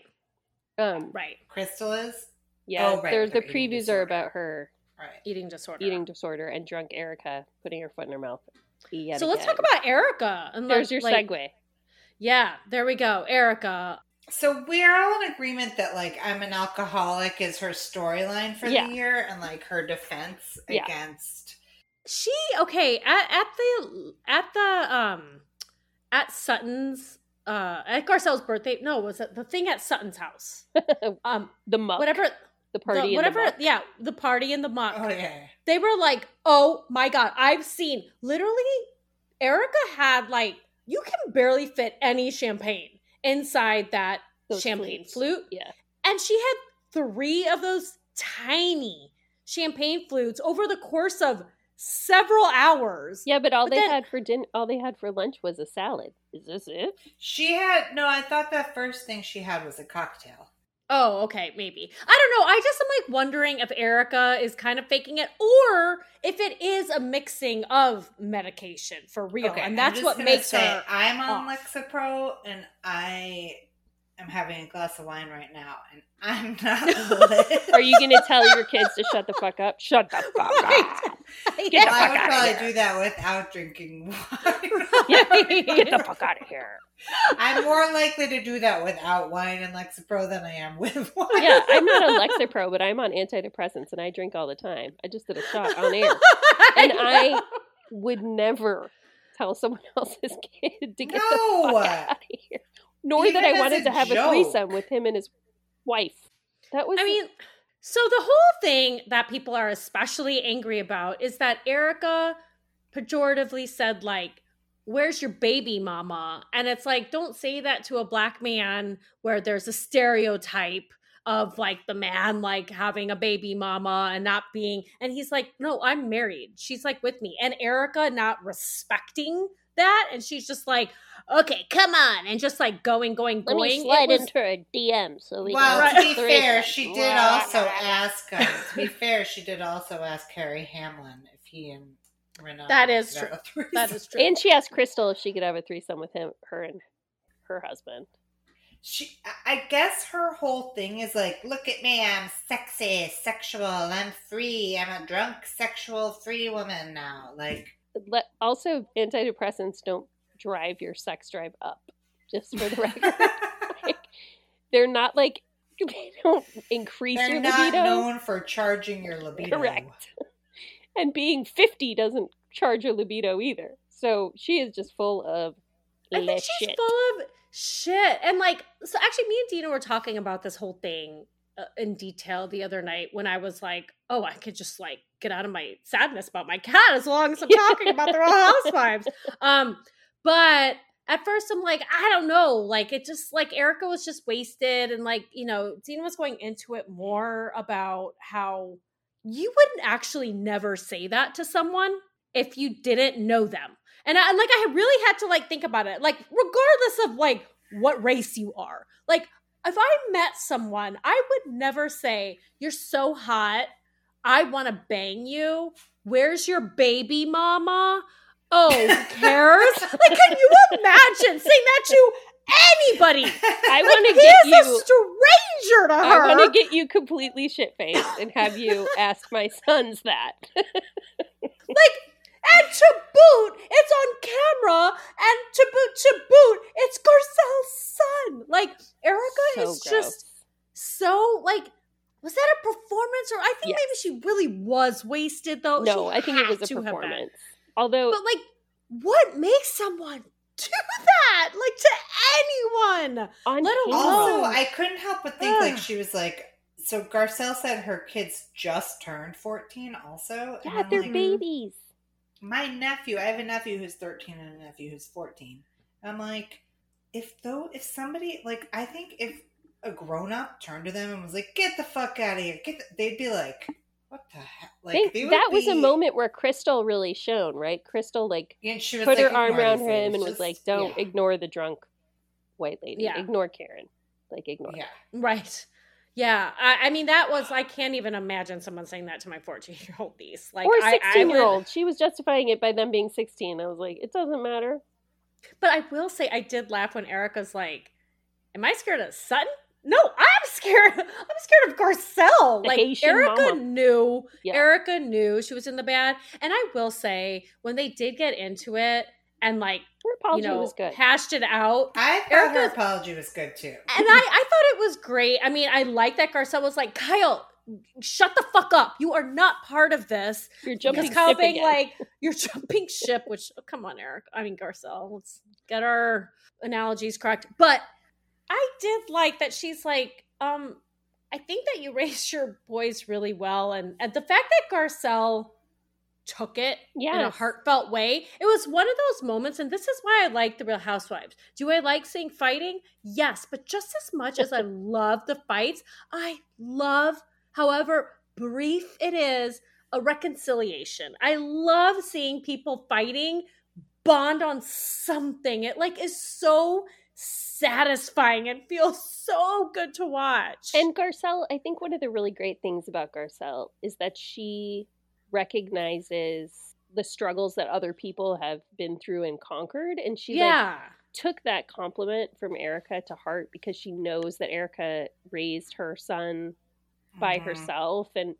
Um, Right. Crystal is? yeah, Oh, right, they're- their the previews disorder. are about her Right. Eating disorder. eating disorder and drunk Erika putting her foot in her mouth. Yet so let's talk about Erika. And There's like- your like- segue. Yeah, there we go. Erika. So we're all in agreement that like I'm an alcoholic is her storyline for Yeah. the year and like her defense Yeah. against She okay at at the at the um at Sutton's uh at Garcelle's birthday. No, was it the thing at Sutton's house? Um, the muck, whatever, the party, the, in whatever. the muck. yeah, the party in the muck. Oh yeah. They were like, oh my god, I've seen literally. Erika had like you can barely fit any champagne inside that Those champagne flutes. flute. Yeah, And she had three of those tiny champagne flutes over the course of several hours. yeah, but all But they then- had for dinner, all they had for lunch was a salad. Is this it? She had no, I thought that first thing she had was a cocktail. Oh, okay, maybe. I don't know. I just am like wondering if Erika is kind of faking it or if it is a mixing of medication for real. Okay, and I'm that's just what makes say, her. I'm on off. Lexapro and I am having a glass of wine right now and I'm not lit. Are you going to tell your kids to shut the fuck up? Shut the fuck Right. up. Yeah. Get the I fuck would probably do that without drinking wine. Get the fuck out of here. I'm more likely to do that without wine and Lexapro than I am with wine. Yeah, I'm not on Lexapro, but I'm on antidepressants and I drink all the time. I just did a shot on air. And I know. would never tell someone else's kid to get No. the fuck out of here. Nor Even that I wanted to have joke. a threesome with him and his wife. That was I mean, so the whole thing that people are especially angry about is that Erika pejoratively said, like, where's your baby mama? And it's like, don't say that to a black man where there's a stereotype of like the man like having a baby mama and not being and he's like no i'm married she's like with me and erika not respecting that and she's just like okay come on and just like going going let going me slide was- into her DM so we Well, can to be fair, she did also ask. Uh, to be fair, she did also ask Harry Hamlin if he and Rinna. That is could have a threesome. that is true And she asked Crystal if she could have a threesome with him, her and her husband. She, I- I guess her whole thing is like, look at me, I'm sexy, sexual, I'm free, I'm a drunk, sexual, free woman now. Like, Let, also, antidepressants don't drive your sex drive up. Just for the record, like, they're not like they don't increase they're your not libido. known for charging your libido. Correct. and being 50 doesn't charge your libido either. So she is just full of I think she's shit. full of shit. And like, so actually, me and Dina were talking about this whole thing uh, in detail the other night when I was like, oh, I could just like get out of my sadness about my cat as long as I'm talking about the Real Housewives. Um, but at first I'm like, I don't know. Like, it just like Erika was just wasted. And like, you know, Dean was going into it more about how you wouldn't actually never say that to someone if you didn't know them. And I, and like I really had to like think about it. Like regardless of like what race you are. Like if I met someone, I would never say, "You're so hot. I want to bang you. Where's your baby mama?" Oh, who cares? like, can you imagine saying that to anybody? I Like, want to get you. a stranger to her. I want to get you completely shit faced and have you ask my sons that. like, and to boot, it's on camera, and to boot, to boot, it's Garcelle's son. Like, Erika so is gross. just so like. Was that a performance, or I think Yes. maybe she really was wasted though? no, She I think it was a to have been. performance. Although But like, what makes someone do that? Like to anyone? on let camera- alone- Also, I couldn't help but think like she was like. So Garcelle said her kids just turned fourteen. Also, yeah, I'm they're like, mm, babies. my nephew. I have a nephew who's thirteen and a nephew who's fourteen. I'm like, if though, if somebody like, I think if a grown up turned to them and was like, "Get the fuck out of here," get, the, they'd be like, "What the hell?" Like think they would that was a moment where Crystal really shone, right? Crystal like And she was put like, her arm around him ladies, and was like, "Don't yeah. ignore the drunk white lady. Yeah. Ignore Karen. Like ignore." her." Yeah, Right. Yeah. I, I mean, that was. I can't even imagine someone saying that to my fourteen-year-old niece. Like, or I- I sixteen year old. She was justifying it by them being sixteen. I was like, it doesn't matter. But I will say, I did laugh when Erika's like, "Am I scared of Sutton?" No, I'm scared. I'm scared of Garcelle. The Like Haitian Erika mama. knew. Yeah. Erika knew she was in the bad. And I will say, when they did get into it and like Her apology you know was good. hashed it out, I thought her Erika's- apology was good too. and I, I thought it was great. I mean, I like that Garcelle was like, Kyle, shut the fuck up. You are not part of this. You're jumping Because Kyle ship being again. like, you're jumping ship, which, oh, come on, Eric. I mean, Garcelle, let's get our analogies correct. But I did like that she's like, um, I think that you raised your boys really well. And, and the fact that Garcelle took it in a heartfelt way. It was one of those moments, and this is why I like the Real Housewives. Do I like seeing fighting? Yes, but just as much as I love the fights, I love, however brief it is, a reconciliation. I love seeing people fighting bond on something. It like is so satisfying and feels so good to watch. And Garcelle, I think one of the really great things about Garcelle is that she recognizes the struggles that other people have been through and conquered. And she like took that compliment from Erika to heart because she knows that Erika raised her son by Mhm. herself. And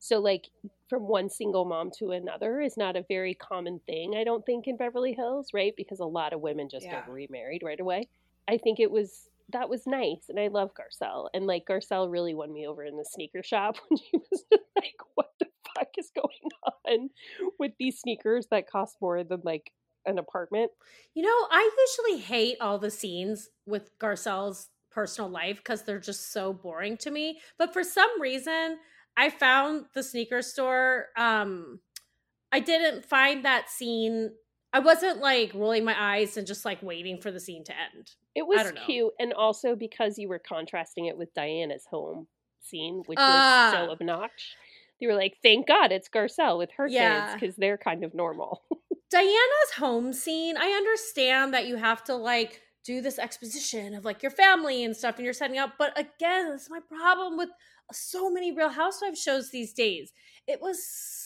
so like from one single mom to another is not a very common thing, I don't think, in Beverly Hills, right? Because a lot of women just Yeah. get remarried right away. I think it was that was nice and I love Garcelle. And like Garcelle really won me over in the sneaker shop when she was like, What the fuck is going on with these sneakers that cost more than like an apartment? You know, I usually hate all the scenes with Garcelle's personal life because they're just so boring to me. But for some reason, I found the sneaker store. Um, I didn't find that scene. I wasn't like rolling my eyes and just like waiting for the scene to end. It was cute, and also because you were contrasting it with Diana's home scene, which Ah. was so obnoxious. You were like, "Thank God it's Garcelle with her Yeah. kids because they're kind of normal." Diana's home scene, I understand that you have to like do this exposition of like your family and stuff and you're setting up. But again, this is my problem with so many Real Housewives shows these days. It was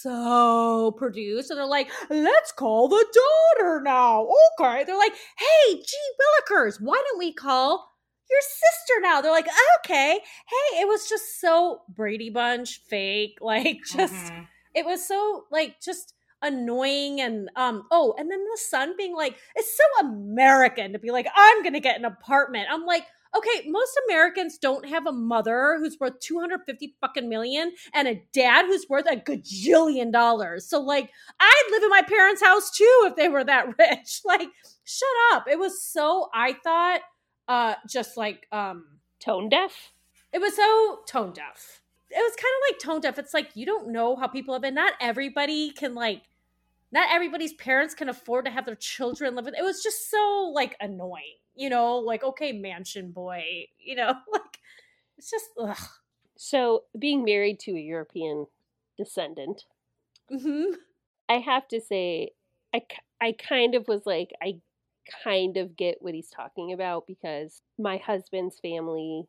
so produced, and they're like, let's call the daughter now. Okay. They're like, hey, gee Willikers, why don't we call your sister now? They're like, okay. Hey, it was just so Brady Bunch fake. Like, just Mhm. it was so like just annoying and um oh and then the son being like it's so american to be like i'm gonna get an apartment i'm like okay most americans don't have a mother who's worth 250 fucking million and a dad who's worth a gajillion dollars so like i'd live in my parents house too if they were that rich like shut up it was so i thought uh just like um Tone deaf. it was so tone deaf. It was kind of like tone deaf. It's like you don't know how people have been. Not everybody can like, not everybody's parents can afford to have their children live with. It was just so like annoying, you know. Like okay, mansion boy, you know, like it's just ugh. So, being married to a European descendant, hmm I have to say, i i kind of was like, I kind of get what he's talking about because my husband's family,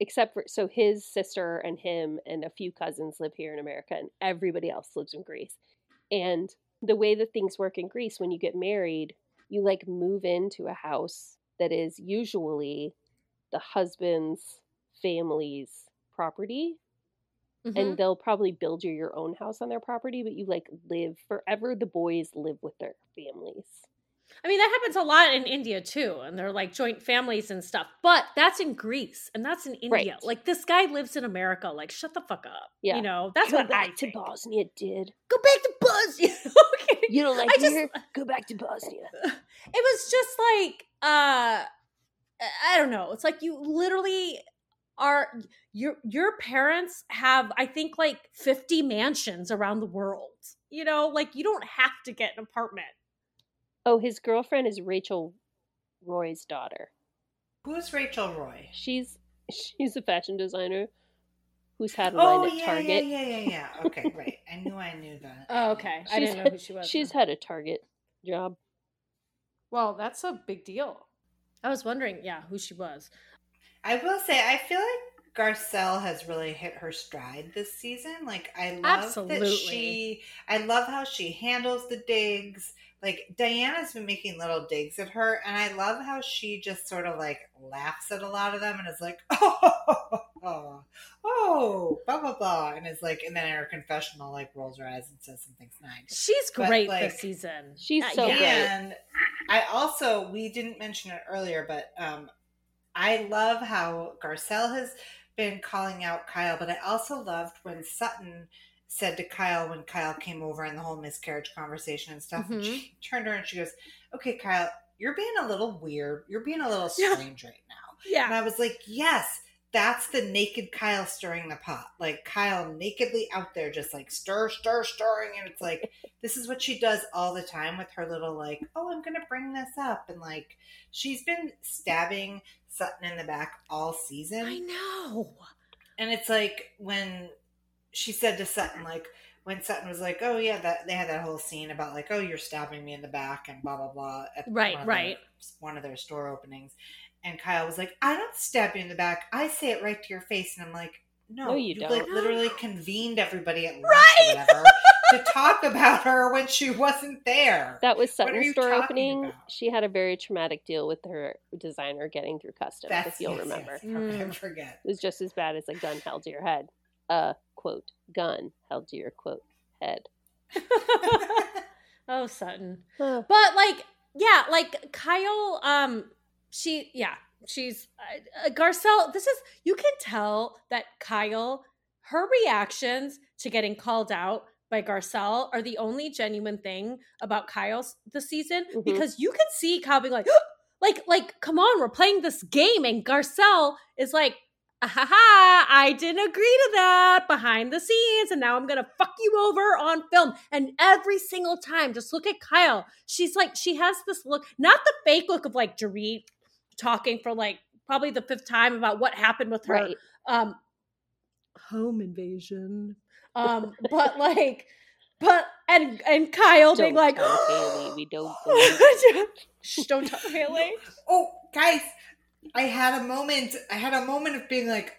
except for, so his sister and him and a few cousins live here in America, and everybody else lives in Greece. And the way that things work in Greece, when you get married, you like move into a house that is usually the husband's family's property Mhm. and they'll probably build you your own house on their property, but you like live forever. The boys live with their families. I mean, that happens a lot in India too, and they're like joint families and stuff. But that's in Greece and that's in India. Right. Like this guy lives in America. Like, shut the fuck up. Yeah. You know, that's Go what I to think. Bosnia, did Go back to Bosnia. okay. you don't like I me just- here? Go back to Bosnia. It was just like uh I don't know. It's like you literally are your your parents have I think like 50 mansions around the world. You know, like you don't have to get an apartment. Oh, his girlfriend is Rachel Roy's daughter. Who's Rachel Roy? She's she's a fashion designer who's had a Oh line at yeah, Target. yeah, yeah, yeah, yeah. Okay, right. I knew I knew that. Oh, okay. I She's didn't know had- who she was. She's then. had a Target job. Well, that's a big deal. I was wondering, yeah, who she was. I will say, I feel like Garcelle has really hit her stride this season. Like, I love Absolutely. that she. I love how she handles the digs. Like Diana's been making little digs at her, and I love how she just sort of like laughs at a lot of them and is like, "Oh, oh, oh, blah blah blah," and is like, and then in her confessional, like rolls her eyes and says something's nice. She's But, great like, this season. she's so yeah. great. And I also we didn't mention it earlier, but um, I love how Garcelle has been calling out Kyle, but I also loved when Sutton said to Kyle when Kyle came over and the whole miscarriage conversation and stuff, and Mhm. she turned her and she goes, "Okay, Kyle, you're being a little weird. You're being a little Yeah. strange right now." Yeah. And I was like, "Yes." That's the naked Kyle stirring the pot. Like Kyle nakedly out there, just like stir, stir, stirring. And it's like, this is what she does all the time with her little, like, oh, I'm going to bring this up. And like, she's been stabbing Sutton in the back all season. I know. And it's like when she said to Sutton, like, when Sutton was like, "Oh yeah, that they had that whole scene about like, oh, you're stabbing me in the back and blah blah blah." At Right, one right. Their, one of their store openings, and Kyle was like, "I don't stab you in the back. I say it right to your face." And I'm like, "No, No, you like don't. Like literally convened everybody at lunch Right. or whatever to talk about her when she wasn't there." That was Sutton's store opening. about? She had a very traumatic deal with her designer getting through customs, if you'll yes, remember. yes, Mm. I forget. It was just as bad as a gun held to your head. Uh, quote, gun held to your quote head. oh, Sutton. But like, yeah, like Kyle, um, she, yeah, she's uh, uh, Garcelle. This is you can tell that Kyle, her reactions to getting called out by Garcelle are the only genuine thing about Kyle's the season Mhm. because you can see Kyle being like, like, like, come on, we're playing this game, and Garcelle is like. "Ah, Ha ha! I didn't agree to that behind the scenes, and now I'm gonna fuck you over on film. And every single time, just look at Kyle. She's like, she has this look, not the fake look of like Dorit talking for like probably the fifth time about what happened with her Right. um home invasion. Um, but like, but and and Kyle being Don't like, Haley, we don't Shh, don't tell Haley. Oh, guys, I had a moment. I had a moment of being like,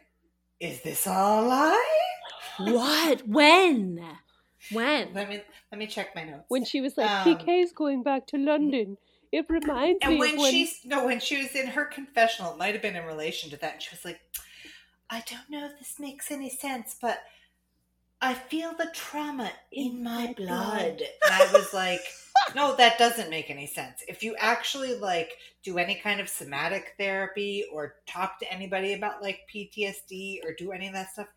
"Is this all a lie?" What? When? When? Let me let me check my notes. When she was like, Um, PK's going back to London. It reminds and me when when she's no, when she was in her confessional, it might have been in relation to that. And she was like, "I don't know if this makes any sense, but I feel the trauma in my blood." And I was like, "No, that doesn't make any sense. If you actually like do any kind of somatic therapy or talk to anybody about like PTSD or do any of that stuff,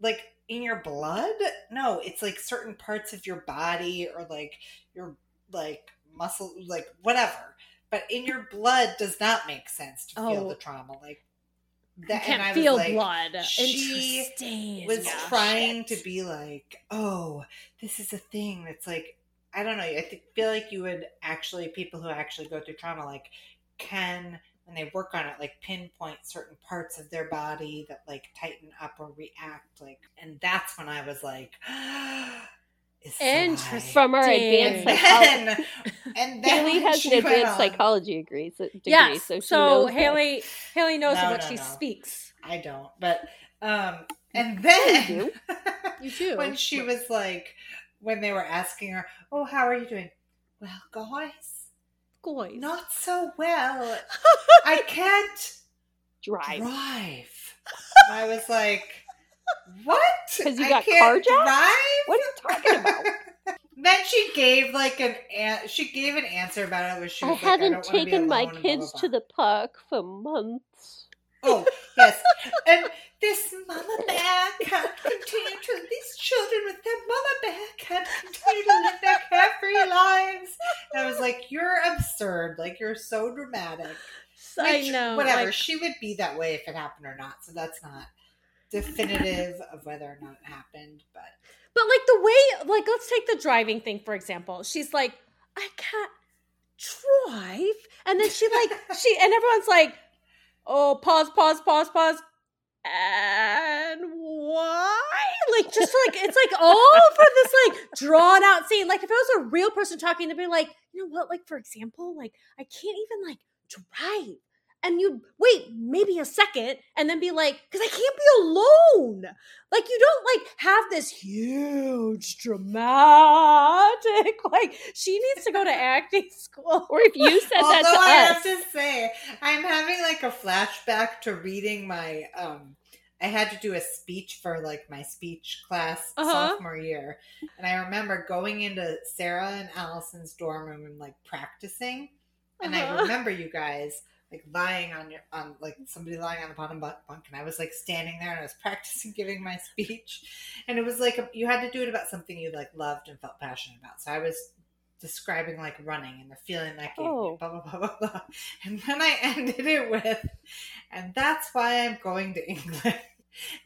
like." In your blood? No, it's like certain parts of your body or like your like muscle, like whatever. But in your blood does not make sense to feel Oh. the trauma. Like You that, and I can't was feel like, blood. she Interesting. Was Yeah. trying Shit. to be like, oh, this is a thing. that's like I don't know. I th- feel like you would actually people who actually go through trauma like can when they work on it like pinpoint certain parts of their body that like tighten up or react like and that's when i was like is Interesting. Sly. From our Dang. advanced And psychology. then, and then Haley has an advanced psychology degree, so, degree, yes. so So, she knows this. Haley Haley knows No, what no, she no. speaks. I don't, but um, and you then You do. when she was like, when they were asking her, "Oh, how are you doing?" Well, guys, Guys. not so well. I can't drive. drive. I was like, "What? Because you got carjacked? drive?" What are you talking about? then she gave like an, an she gave an answer about it where she I was like, haven't be taken my alone," and blah, kids blah, to the park for months. Oh, yes. And this mama bear can't continue to, these children with their mama bear can't continue to live their carefree lives. And I was like, you're absurd. Like, you're so dramatic. I Which, know. Whatever. like- she would be that way if it happened or not. So that's not definitive of whether or not it happened. But But like the way, like let's take the driving thing for example. She's like, I can't drive, and then she like she and everyone's like, oh, pause, pause, pause, pause. And why? Like, just like it's like all for this like drawn out scene. Like, if it was a real person talking, they'd be like, you know what? Like, for example, like I can't even like drive. And you wait maybe a second and then be like, because I can't be alone. Like you don't like have this huge dramatic like she needs to go to acting school. Or if you said that although I to have to say, I'm having like a flashback to reading my um I had to do a speech for like my speech class Uh-huh. sophomore year. And I remember going into Sarah and Allison's dorm room and like practicing. And I Uh-huh. remember you guys like lying on your on like somebody lying on the bottom bunk and I was like standing there and I was practicing giving my speech. And it was like you had to do it about something you like loved and felt passionate about. So I was describing like running and the feeling that gave Oh. me, blah blah blah blah blah. And then I ended it with, and that's why I'm going to England.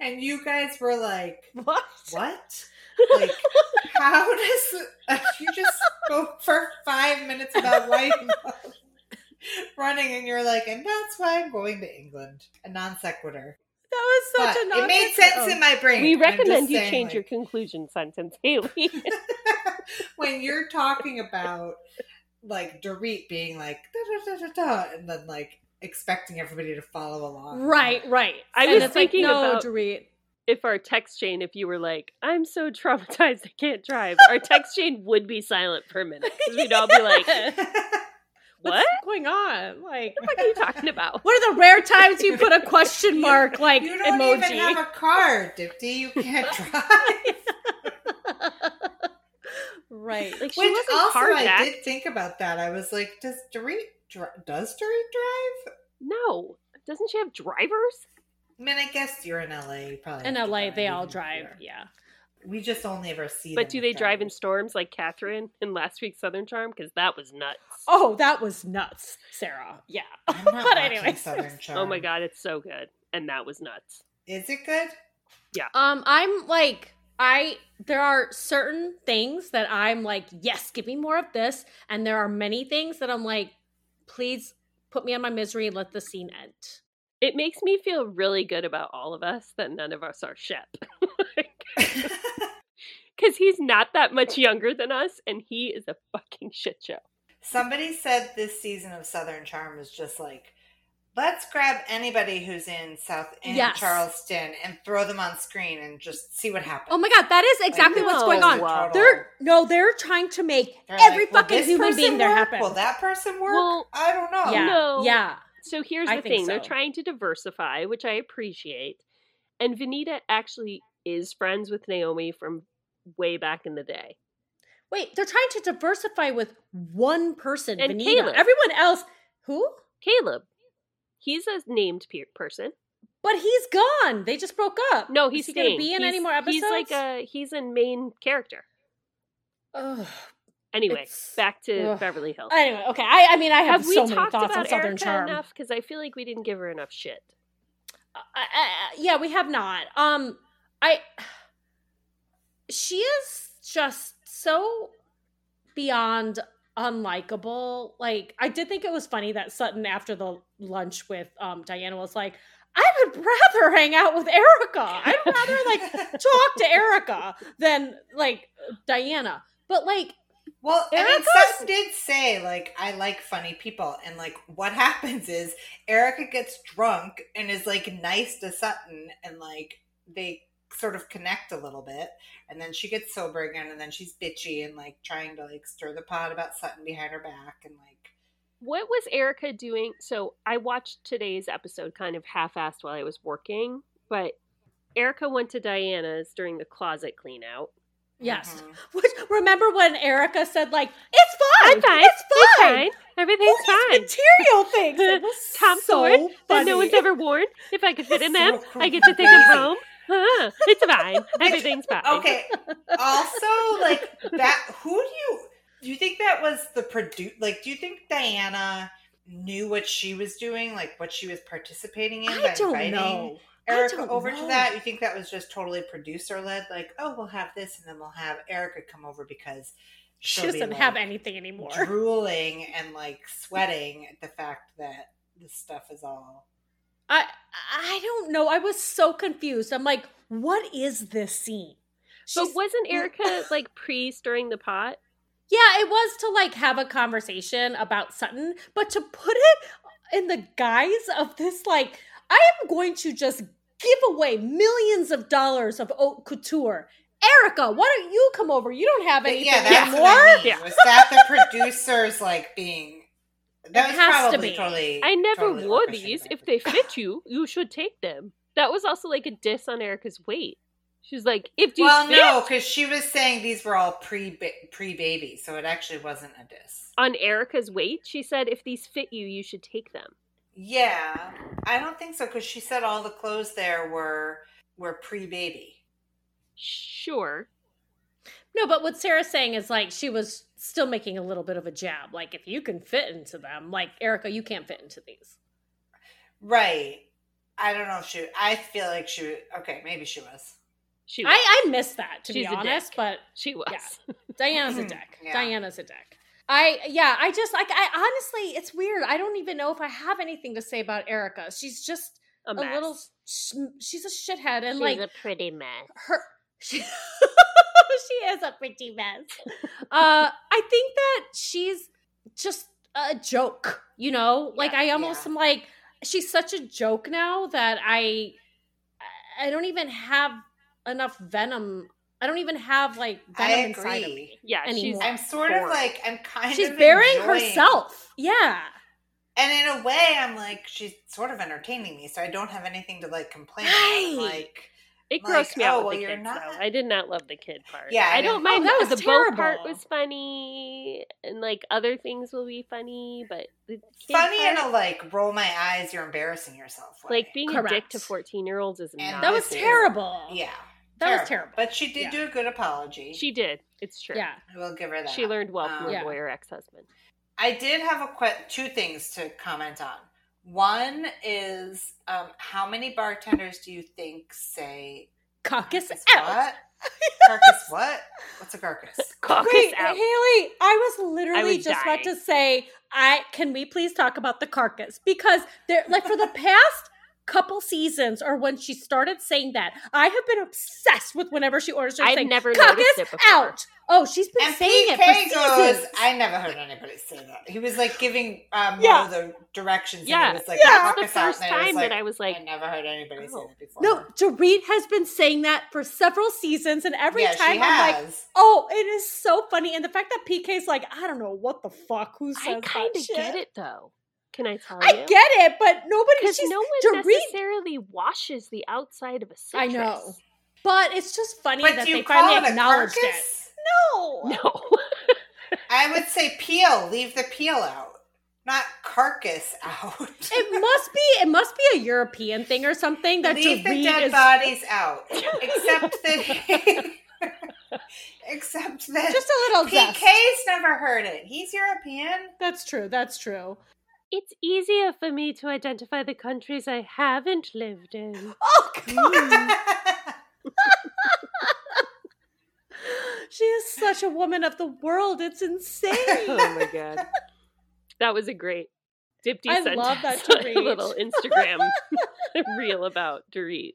And you guys were like, What? "What? Like, how does you just go for five minutes about why you love running?" And you're like, "And that's why I'm going to England." A non sequitur. That was such But a non it made sense in my brain. we recommend you saying, change like, your conclusion sentence, Haley. when you're talking about like Dorit being like da da da da da, and then like expecting everybody to follow along. Right, right. I And was it's like, thinking no, about- Dorit. if our text chain, if you were like, I'm so traumatized I can't drive, our text chain would be silent for a minute. 'Cause we'd all be like, what? What's going on? Like, What are you talking about? what are the rare times you put a question mark like emoji? you don't emoji? even have a car, Dipty. You can't drive. Right. Like Which also, I did think about that. I was like, does Dorit dri- does Dorit drive? No. Doesn't she have drivers? I mean, I guess you're in LA. You probably In LA, they all drive. you're- Yeah. We just only ever see. But do they drive in storms like Kathryn in last week's Southern Charm? Because that was nuts. Oh, that was nuts, Sarah. Yeah. But watching anyway, Oh my god, it's so good. And that was nuts. Is it good? Yeah. Um, I'm like, I there are certain things that I'm like, yes, give me more of this, and there are many things that I'm like, please put me on my misery and let the scene end. It makes me feel really good about all of us that none of us are Shep. Because he's not that much younger than us, and he is a fucking shit show. Somebody said this season of Southern Charm is just like, let's grab anybody who's in South in Yes. Charleston and throw them on screen and just see what happens. Oh my god, that is exactly Like, what's going on. wow. They're no, they're trying to make They're every like, fucking human person being there happen. Will that person work? Well, I don't know. yeah, No. yeah. So here's I the think thing they're trying to diversify, which I appreciate. And Venita actually is friends with Naomie from way back in the day. Wait, they're trying to diversify with one person, And Venita. Caleb. Everyone else, who? Caleb, he's a named pe- person. But he's gone. They just broke up. No, he's Is he gonna be in He's- any more episodes? He's like a he's a main character. Ugh. Anyway, It's- back to ugh. Beverly Hills. Anyway, okay. I, I mean, I have, Have we so many talked thoughts on about Southern Erika Charm. enough? Because I feel like we didn't give her enough shit. I, I, yeah, we have not. Um, I. She is just so beyond unlikable. Like, I did think it was funny that Sutton, after the lunch with um Diana, was like, "I would rather hang out with Erika. I'd rather like talk to Erika than like Diana. But like Well, I mean, Sutton did say, like, I like funny people. And, like, what happens is Erika gets drunk and is, like, nice to Sutton. And, like, they sort of connect a little bit. And then she gets sober again. And then she's bitchy and, like, trying to, like, stir the pot about Sutton behind her back. And, like, What was Erika doing? So I watched today's episode kind of half-assed while I was working, but Erika went to Diana's during the closet clean out. yes. mhm. Which remember when Erika said like it's fine, I'm fine. it's It's fine. fine. Everything's All these fine. material things. It was Tom so Ford that no one's ever worn. If I could fit in them, So I get to take them home. Huh, it's fine. Everything's fine. Okay. also, like, that, who do you, do you think that was the produce? Like, do you think Diana knew what she was doing? Like, what she was participating in? I by don't inviting know. Erika over to that? You think that was just totally producer led? Like, oh, we'll have this, and then we'll have Erika come over because She doesn't have like, anything anymore. drooling and like sweating at the fact that this stuff is all. I I don't know. I was so confused. I'm like, what is this scene? But wasn't Erika like pre stirring the pot? Yeah, it was to like have a conversation about Sutton, but to put it in the guise of this, like, I am going to just give away millions of dollars of haute couture. Erika, why don't you come over? You don't have But anything yeah, that's anymore. what I mean. Yeah. Was that the producers like being? That It has to be. totally. I never totally wore these. If they fit you, you should take them. That was also like a diss on Erika's weight. She was like, if these Well, fit no, because she was saying these were all pre pre baby, so it actually wasn't a diss. on Erika's weight, she said, if these fit you, you should take them. Yeah, I don't think so because she said all the clothes there were were pre baby. Sure. No, but what Sarah's saying is like she was still making a little bit of a jab. Like, if you can fit into them, like, Erika, you can't fit into these. Right. I don't know if she. I feel like she. Okay, maybe she was. She was. I, I missed that, to She's be honest, but she was. Yeah. Diana's a dick. Yeah. Diana's a dick. I yeah, I just like I honestly, it's weird. I don't even know if I have anything to say about Erika. She's just A, a, little. She's a shithead, and She's like a pretty mess. her. She, she is a pretty mess. uh, I think that she's just a joke. You know, like I almost yeah. am like she's such a joke now that I I don't even have enough venom. I don't even have like I venom inside of me. Yeah, she's anymore. I'm sort of like I'm kind She's of burying enjoying- herself. Yeah. and in a way, I'm like she's sort of entertaining me, so I don't have anything to like complain about. Like, It Like, grossed me out oh, with well, the you're kids, not- though. I did not love the kid part. Yeah, I I don't mind. Oh, that was the boat part was funny, and like other things will be funny, but the kid funny in part, a like roll my eyes, you're embarrassing yourself. way. like being a dick to fourteen year olds is And not. That was This terrible. yeah, That was terrible. But she did Yeah. do a good apology. She did. It's true. Yeah. I will give her that. She learned well from Um, her Yeah. lawyer ex husband. I did have a que- two things to comment on. One is um, how many bartenders do you think say Caucus carcass out. what? carcass what? What's a carcass? Caucus Wait, out. Haley, I was literally was just about to say, I can we please talk about the carcass? Because there like for the past couple seasons or when she started saying that, I have been obsessed with whenever she orders her I'd saying never carcass noticed it before. out. Oh, she's been And saying it PK for goes, seasons. I never heard anybody say that. He was like giving um, Yeah. Mo the directions. Yeah, and it was like, Yeah. That's the us out," first and time like, that I was like, I never heard anybody say Oh. that before. no, Dorit has been saying that for several seasons, and every yeah, time I'm like, oh, it is so funny. And the fact that PK's like, I don't know what the fuck, who says shit. I that kind of get it though. Can I tell I you? I get it, but nobody. because no one Dorit- necessarily washes the outside of a citrus. I know. But it's just funny But that they finally acknowledged it. No. No. I would say peel. Leave the peel out, not carcass out. It must be it must be a European thing or something that Leave the dead is bodies out, except that. except that just a little zest. PK's never heard it. He's European. That's true. That's true. it's easier for me to identify the countries I haven't lived in. Oh god. Mm. She is such a woman of the world. It's insane. oh my god. That was a great Dipti I sent love that us a little Instagram reel about Dorit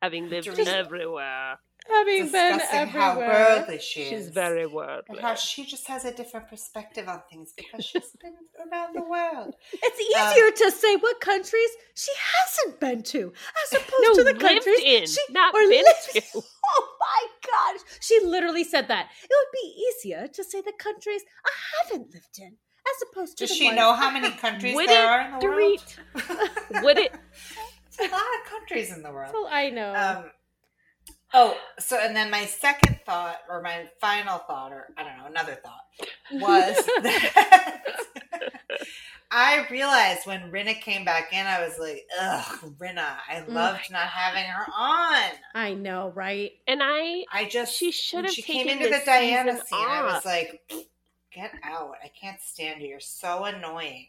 having lived Dorit. everywhere. Having been discussing how everywhere. worldly she is. She's very and worldly. how she just has a different perspective on things because she's been around the world. It's Um, easier to say what countries she hasn't been to, as opposed No, to the lived countries in, she not or been lived- to. Oh my gosh, she literally said that. It would be easier to say the countries I haven't lived in, as opposed to Does the she ones know how many countries Would there are in the Dorit? world? Would it? It's a lot of countries in the world. Well, I know. Um, oh, so and then my second thought, or my final thought, or I don't know, another thought was that I realized when Rinna came back in, I was like, ugh, Rinna, I Oh loved not having her on. I know, right? And I I just She should have she came into the Diana scene. I was like, get out! I can't stand you. You're so annoying.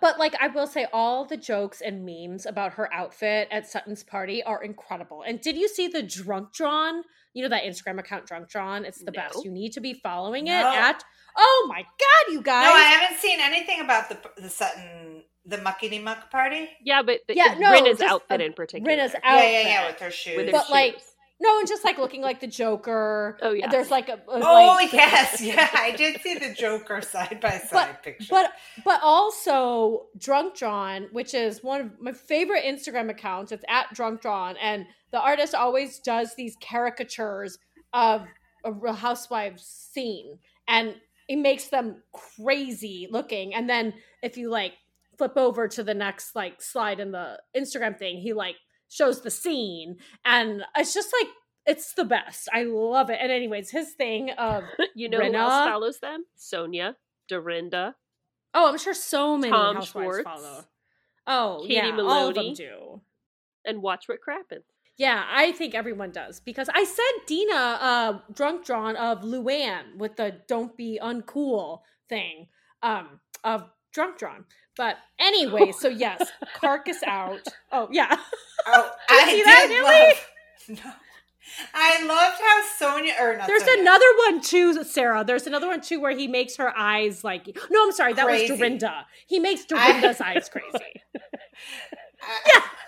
But like I will say all the jokes and memes about her outfit at Sutton's party are incredible. And did you see the drunk drawn? You know that Instagram account drunk drawn? It's the No. best. You need to be following it at Oh my god, you guys. No, I haven't seen anything about the the Sutton the muckety muck party. yeah, but the, Yeah, no, Rinna's outfit uh, in particular. Rinna's outfit, Yeah, yeah, yeah, with her shoes. with her But, like, shoes. No, and just like looking like the Joker. Oh, yeah. There's like a, a, oh like, yes, yeah, I did see the Joker side by side picture. but but also drunk john which is one of my favorite instagram accounts it's at drunk john and the artist always does these caricatures of a real housewives scene and it makes them crazy looking and then if you like flip over to the next like slide in the instagram thing he like shows the scene and it's just like it's the best i love it and anyways his thing of you know who Rinna? else follows them? Sonja, Dorinda. Oh, I'm sure so many Tom housewives Schwartz, follow. Oh, Katie yeah, all of them do. And watch what crappens. Yeah, I think everyone does because I sent Dina uh drunk drawn of Luann with the "Don't be uncool" thing um of drunk drawn. But anyway, so yes, carcass out. Oh yeah, oh, you I see that, love. No. I loved how Sonja or not there's Sonja, another one too, Sarah. There's another one too where he makes her eyes like. No, I'm sorry, that Crazy. was Dorinda. He makes I- Dorinda's eyes crazy.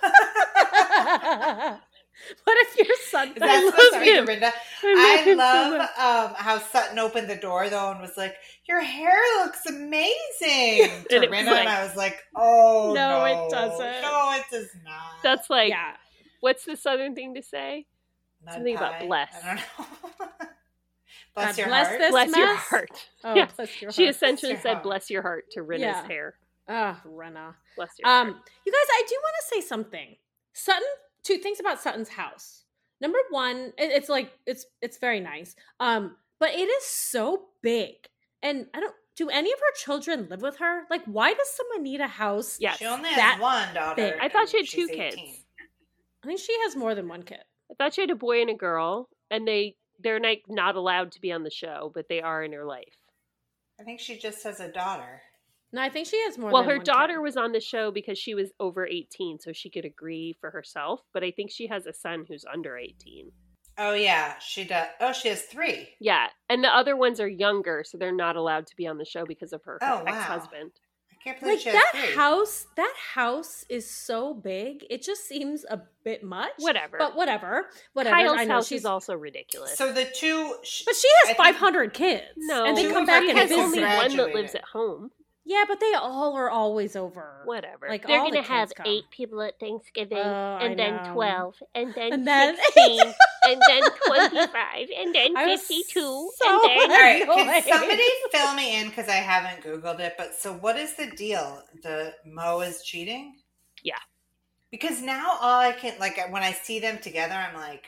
I- But if your son, Is that love supposed to be him. Dorinda? I I him so love um, how Sutton opened the door though and was like, "Your hair looks amazing," And to it like- and I was like, "Oh No, no, it doesn't. No, it does not." That's like, yeah, what's the southern thing to say? Mud something about bless. I don't know. bless God your bless heart. this bless your heart. Oh, Yeah. bless your She essentially your said, heart. bless your heart to Rinna's Yeah. hair. Ah, Rinna. Bless your Um, heart. you guys, I do want to say something. Sutton, two things about Sutton's house. Number one, it- it's like it's it's very nice. Um, but it is so big, and I don't. Do any of her children live with her? Like, why does someone need a house? Yes. She only has that one daughter. big. I thought she had and she's two kids. I think she has more than one kid. I thought she had a boy and a girl, and they they're like not allowed to be on the show, but they are in her life. I think she just has a daughter. No, I think she has more. well, than her one daughter kid. was on the show because she was over 18, so she could agree for herself. But I think she has a son who's under 18. Oh yeah, she does. Oh, she has three. Yeah, and the other ones are younger, so they're not allowed to be on the show because of her, Oh, ex-husband. I can't believe like that three. house. That house is so big. It just seems a bit much. Whatever. But whatever. Whatever. Kyle's I know house she's is also ridiculous. So the two. sh- But she I has think- 500 kids. no, And they come back and has kids visit. only one that lives at home. Yeah, but they all are always over. Whatever. Like, They're all gonna have come. eight people at Thanksgiving, Oh, I and then know. twelve, and then And then- sixteen, and then twenty-five, and then I fifty-two, so and then All right, can somebody fill me in because I haven't googled it? But so, what is the deal? The Mo is cheating. Yeah. Because now all I can like when I see them together, I'm like,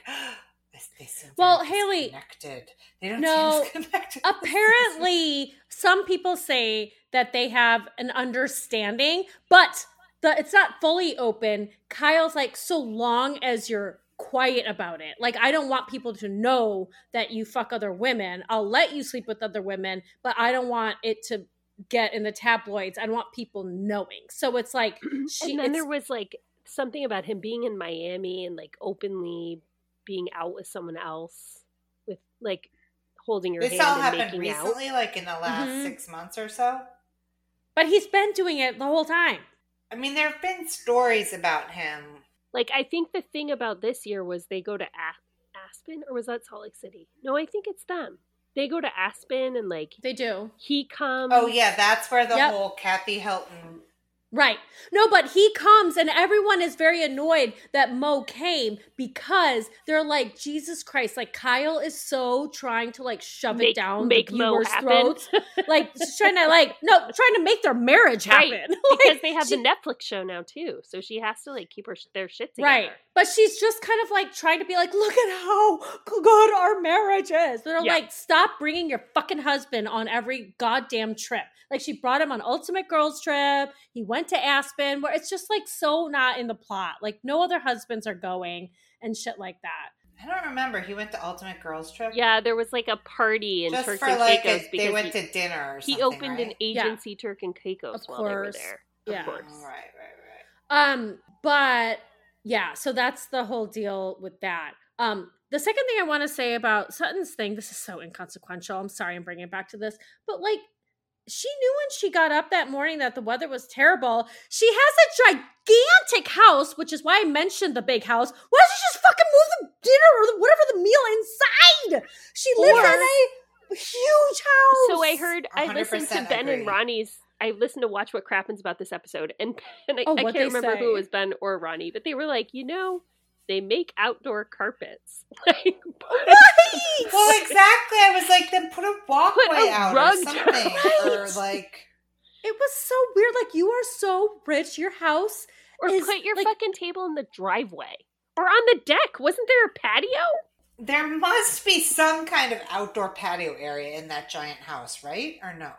they, they seem Well, Haley- disconnected. They don't No, seem disconnected. Apparently, some people say that they have an understanding, but the it's not fully open. Kyle's like, so long as you're quiet about it. Like, I don't want people to know that you fuck other women. I'll let you sleep with other women, but I don't want it to get in the tabloids. I don't want people knowing. So it's like she and then there was like something about him being in Miami and like openly being out with someone else, with like holding her this hand all and happened making out. recently, like in the last Mhm. six months or so. But he's been doing it the whole time. I mean, there have been stories about him. Like I think the thing about this year was they go to A- Aspen or was that Salt Lake City? No, I think it's them. They go to Aspen and like They do. he comes. Oh yeah, that's where the Yep. whole Kathy Hilton. Right. No, but he comes and everyone is very annoyed that Mo came because they're like, Jesus Christ, like Kyle is so trying to like shove Make- it down make the viewers' happen. throats. like trying to like no, trying to make their marriage Right, happen. because they have she- the Netflix show now too, so she has to like keep her their shit together. Right. But she's just kind of like trying to be like, look at how good our marriage is. They're Yeah. like, stop bringing your fucking husband on every goddamn trip. Like she brought him on Ultimate Girls Trip. He went to Aspen, where it's just like so not in the plot. Like no other husbands are going and shit like that. I don't remember. He went to Ultimate Girls Trip. Yeah, there was like a party in just Turks for and like Caicos a, because they went he, to dinner. Or he something, opened an right? agency Turk and Caicos Of while they were course. there. Yeah. Of course. Oh, right, right, right. Um, but yeah, so that's the whole deal with that. Um, the second thing I want to say about Sutton's thing, this is so inconsequential. I'm sorry I'm bringing it back to this, but like, she knew when she got up that morning that the weather was terrible. She has a gigantic house, which is why I mentioned the big house. Why doesn't she just fucking move the dinner or the, whatever the meal inside? She lives Or- in a huge house. So I heard I listened to 100% Ben and. Ronnie's. I listened to watch what crappens about this episode, and, and I, Oh, I can't remember say? who it was Ben or Ronnie, but they were like, you know, they make outdoor carpets. Like, Right! Well, exactly. I was like, then put a walkway a out rug or down. something, or like. It was so weird. Like you are so rich. Your house or is, put your like- fucking table in the driveway or on the deck. Wasn't there a patio? There must be some kind of outdoor patio area in that giant house, right? Or no?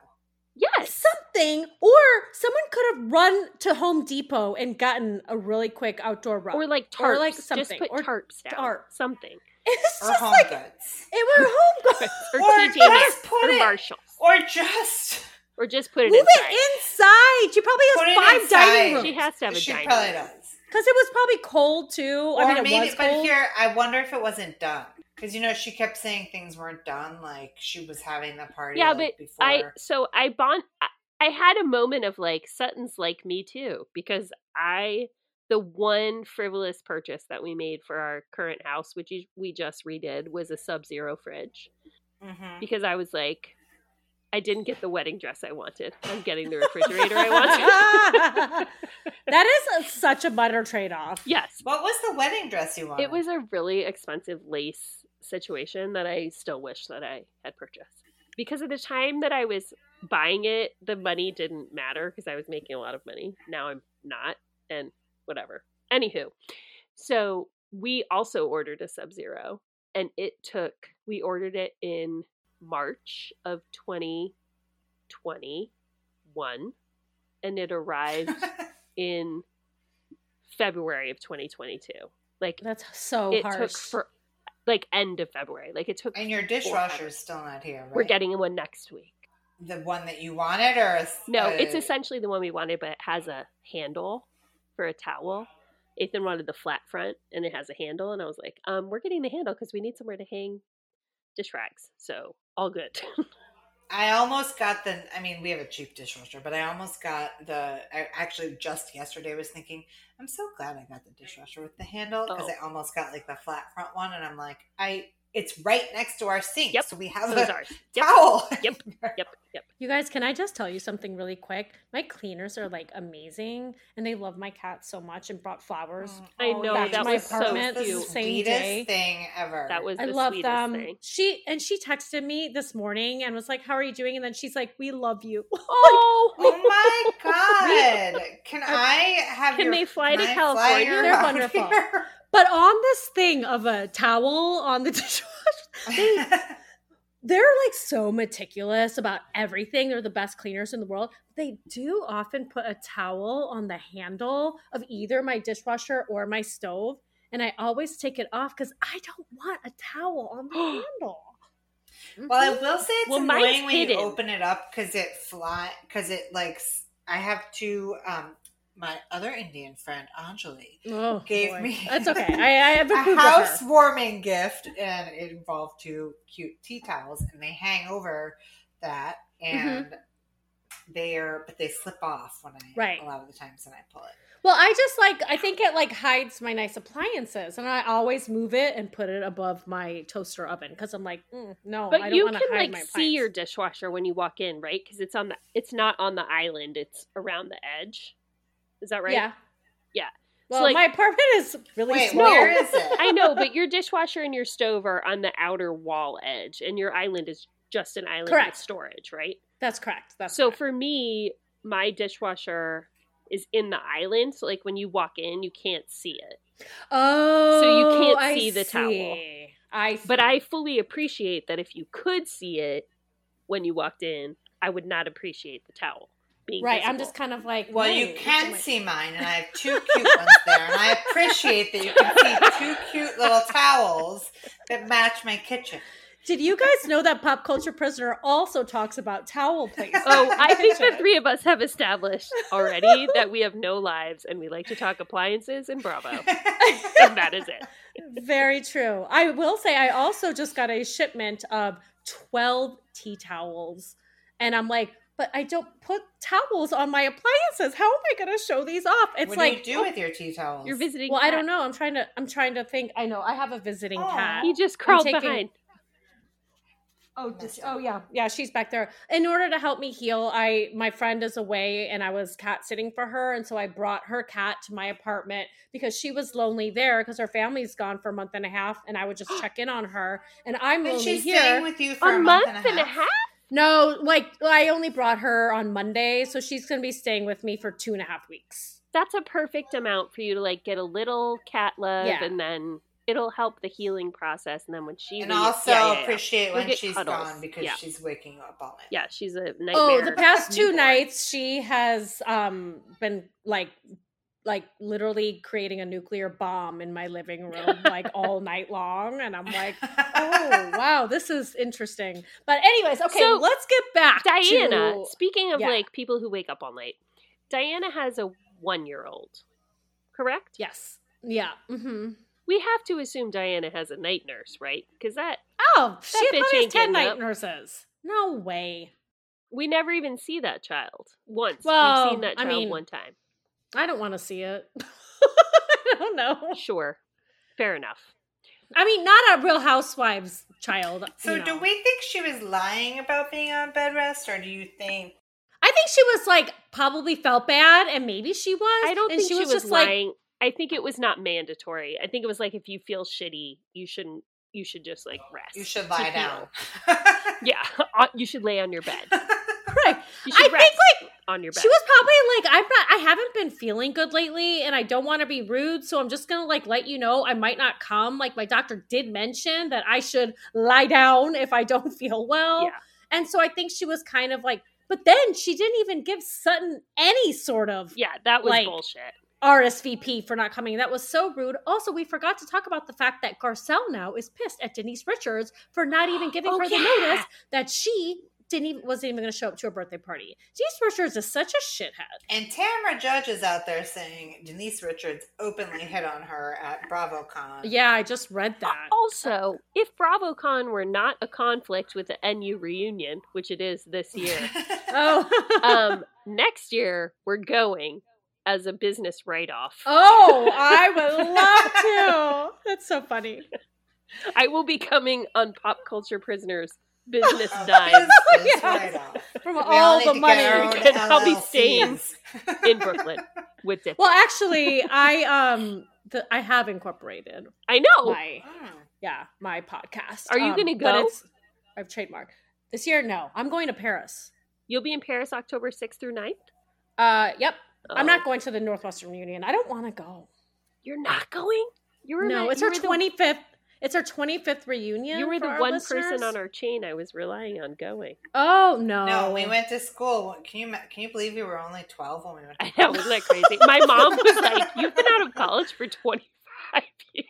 Yes. something, or someone could have run to Home Depot and gotten a really quick outdoor rug. Or like tarps. Or, like, Just something. put Or tarps down. tarp. Something. it's Or just home like goods? it were home goods. Or, Or TJ Maxx. Or it- Marshalls. Or just. Or just put it Move inside. it inside. She probably has it five dining rooms. She has to have a She dining probably room. does. because it was probably cold too. Or I mean, it maybe, was but cold. here, I wonder if it wasn't done. Because, you know, she kept saying things weren't done, like she was having the party Yeah, like, but before. I so I bond. I, I had a moment of like Sutton's like me too because I the one frivolous purchase that we made for our current house, which we just redid, was a Sub Zero fridge Mhm. because I was like, I didn't get the wedding dress I wanted. I'm getting the refrigerator I wanted. that is a, such a butter trade off. yes, What was the wedding dress you wanted? it was a really expensive lace situation that I still wish that I had purchased. Because at the time that I was buying it, the money didn't matter because I was making a lot of money. Now I'm not, and whatever. Anywho, so we also ordered a Sub Zero, and it took, we ordered it in March of 2021, and it arrived in February of 2022. Like, That's so it harsh. took for like end of February. Like it took. and your dishwasher is still not here, right? We're getting one next week. the one that you wanted, or a, No, a- it's essentially the one we wanted, but it has a handle for a towel. Ethan wanted the flat front, and it has a handle, and I was like, um, we're getting the handle because we need somewhere to hang dish rags. So all good. I almost got the. I mean, we have a cheap dishwasher, but I almost got the. I actually just yesterday was thinking, I'm so glad I got the dishwasher with the handle because Oh. I almost got like the flat front one, and I'm like, I. It's right next to our sink, Yep. so we have Those a are. Yep. towel. Yep. Yep. Yep. You guys, can I just tell you something really quick? My cleaners are like amazing, and they love my cat so much and brought flowers. Oh, I know, back that to my was apartment the cute. the same sweetest day. thing ever. That was I love them. Um, thing. She and she texted me this morning and was like, "How are you doing?" And then she's like, "We love you." Oh, Oh my god! Can I have? Can your- they fly to I California? your They're wonderful. here? But on this thing of a towel on the dishwasher, they're like so meticulous about everything. They're the best cleaners in the world. They do often put a towel on the handle of either my dishwasher or my stove, and I always take it off because I don't want a towel on the handle. Well, I will say it's Well, annoying when hidden. you open it up because it fly because it like I have two. Um, my other Indian friend Anjali Oh, gave boy. me That's okay. I, I have a approved housewarming gift, and it involved two cute tea towels, and they hang over that, Mm-hmm. and there, but they slip off when I Right. a lot of the times when I pull it. Well, I just like I think it like hides my nice appliances, and I always move it and put it above my toaster oven because I'm like, mm, no, But I don't you want to can hide like my see your dishwasher when you walk in, right? Because it's on the it's not on the island; it's around the edge. Is that right? Yeah, Yeah. Well, like- my apartment is really Wait, small. where is it? I know, but your dishwasher and your stove are on the outer wall edge, and your island is just an island Correct. with storage, right? That's correct. That's so correct. for me, my dishwasher is in the island, so like when you walk in, you can't see it. oh, so you oh, can't I see the towel. I see. But I fully appreciate that if you could see it when you walked in, I would not appreciate the towel being right. I'm just kind of like, Well, you can am see mine, and I have two cute ones there, and I appreciate that you can see two cute little towels that match my kitchen. Did you guys know that Pop Culture Prisoner also talks about towel placement? Oh, I think the three of us have established already that we have no lives and we like to talk appliances and Bravo. And that is it. Very true. I will say I also just got a shipment of 12 tea towels. And I'm like, but I don't put towels on my appliances. How am I going to show these off? It's what like do you do with your tea towels? You're visiting. Well, I don't know. I'm trying to I'm trying to think. I know I have a visiting Aw. cat. He just crawled taking- behind. Oh, just, oh yeah, yeah. She's back there. In order to help me heal, I my friend is away, and I was cat sitting for her, and so I brought her cat to my apartment because she was lonely there because her family's gone for a month and a half, and I would just check in on her, and I'm But lonely she's here. staying with you for A a, month month, and a half? No, like I only brought her on Monday, so she's gonna be staying with me for two and a half weeks. That's a perfect amount for you to like get a little cat love Yeah. and then it'll help the healing process. And then when she And leaves- also yeah, yeah, yeah. appreciate You'll when get she's cuddles. gone because Yeah. she's waking up all night. Yeah, she's a nightmare. Oh, the past two nights she has um been like like literally creating a nuclear bomb in my living room like all night long and I'm like, "Oh, wow, this is interesting." But anyways, okay, So, let's get back Diana, to speaking of yeah. like people who wake up all night, Diana has a one year old, correct? Yes. Yeah. Mhm. We have to assume Diana has a night nurse, right? Because that Oh, she bitch probably has ain't 10 night up. nurses. No way. we never even see that child once. Well, We've seen that I child mean- one time. I don't want to see it. I don't know. Sure, fair enough. I mean, not a Real Housewives child. So you do we think she was lying about being on bed rest, or do you think I think she was like probably felt bad, and maybe she was. I don't think she, was, just like, lying. I think it was not mandatory. I think it was like if you feel shitty, you shouldn't. You should just like rest. you should lie down? Yeah, uh, you should lay on your bed. right. You I should think like on your bed. she was probably like, I'm not. I haven't been feeling good lately, and I don't want to be rude, so I'm just gonna like let you know I might not come. Like my doctor did mention that I should lie down if I don't feel well. Yeah. And so I think she was kind of like, but then she didn't even give Sutton any sort of yeah, that was like, bullshit. RSVP for not coming. That was so rude. Also, we forgot to talk about the fact that Garcelle now is pissed at Denise Richards for not even giving Oh, her the oh, notice that she didn't even wasn't even going to show up to her birthday party. Denise Richards is such a shithead. And Tamra Judge is out there saying Denise Richards openly hit on her at BravoCon. Yeah, I just read that. Also, if BravoCon were not a conflict with the NU reunion, which it is this year, Oh, um, next year we're going as a business write-off. oh, I would love to. That's so funny. I will be coming on Pop Culture Prisoners business Oh, dime business Yes. write-off. From We all need the money. get our own And I'll be staying in Brooklyn with Dip. Well, actually, I um, the, I have incorporated I know. my Oh. yeah my podcast. Are you Um, gonna but go? it's- I've trademarked this year. No, I'm going to Paris. You'll be in Paris October 6th through 9th? Uh, yep. I'm Oh. not going to the Northwestern Union. I don't want to go. You're not going? You were No, the- it's you our were the- 25th. It's our 25th reunion. You were the one listeners. person on our chain I was relying on going. Oh no! No, we went to school. Can you can you believe we were only twelve when we went? To I know, isn't that crazy? My mom was like, You've been out of college for 25 years.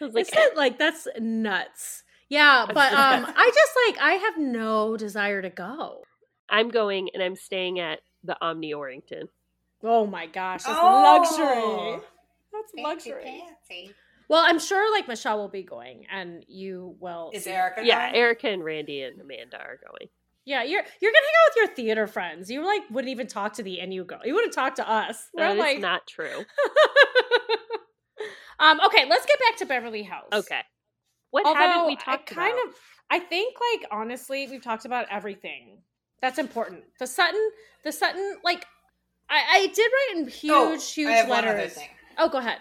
I was like, Isn't like that's nuts? Yeah, but um. I just like I have no desire to go. I'm going and I'm staying at the Omni Orrington. Oh my gosh, that's Oh, luxury. That's Fancy luxury. fancy. Well, I'm sure like Michelle will be going, and you will. Is Erica? Yeah, going? Erica and Randy and Amanda are going. Yeah, you're you're gonna hang out with your theater friends. You like wouldn't even talk to the NU girl. You wouldn't talk to us. We're That is like not true. um. Okay, let's get back to Beverly House. Okay. What haven't we talked I kind about? of, I think like honestly, we've talked about everything that's important. The Sutton, the Sutton, like I, I did write in huge, Oh, huge I have one letters. Oh, go ahead.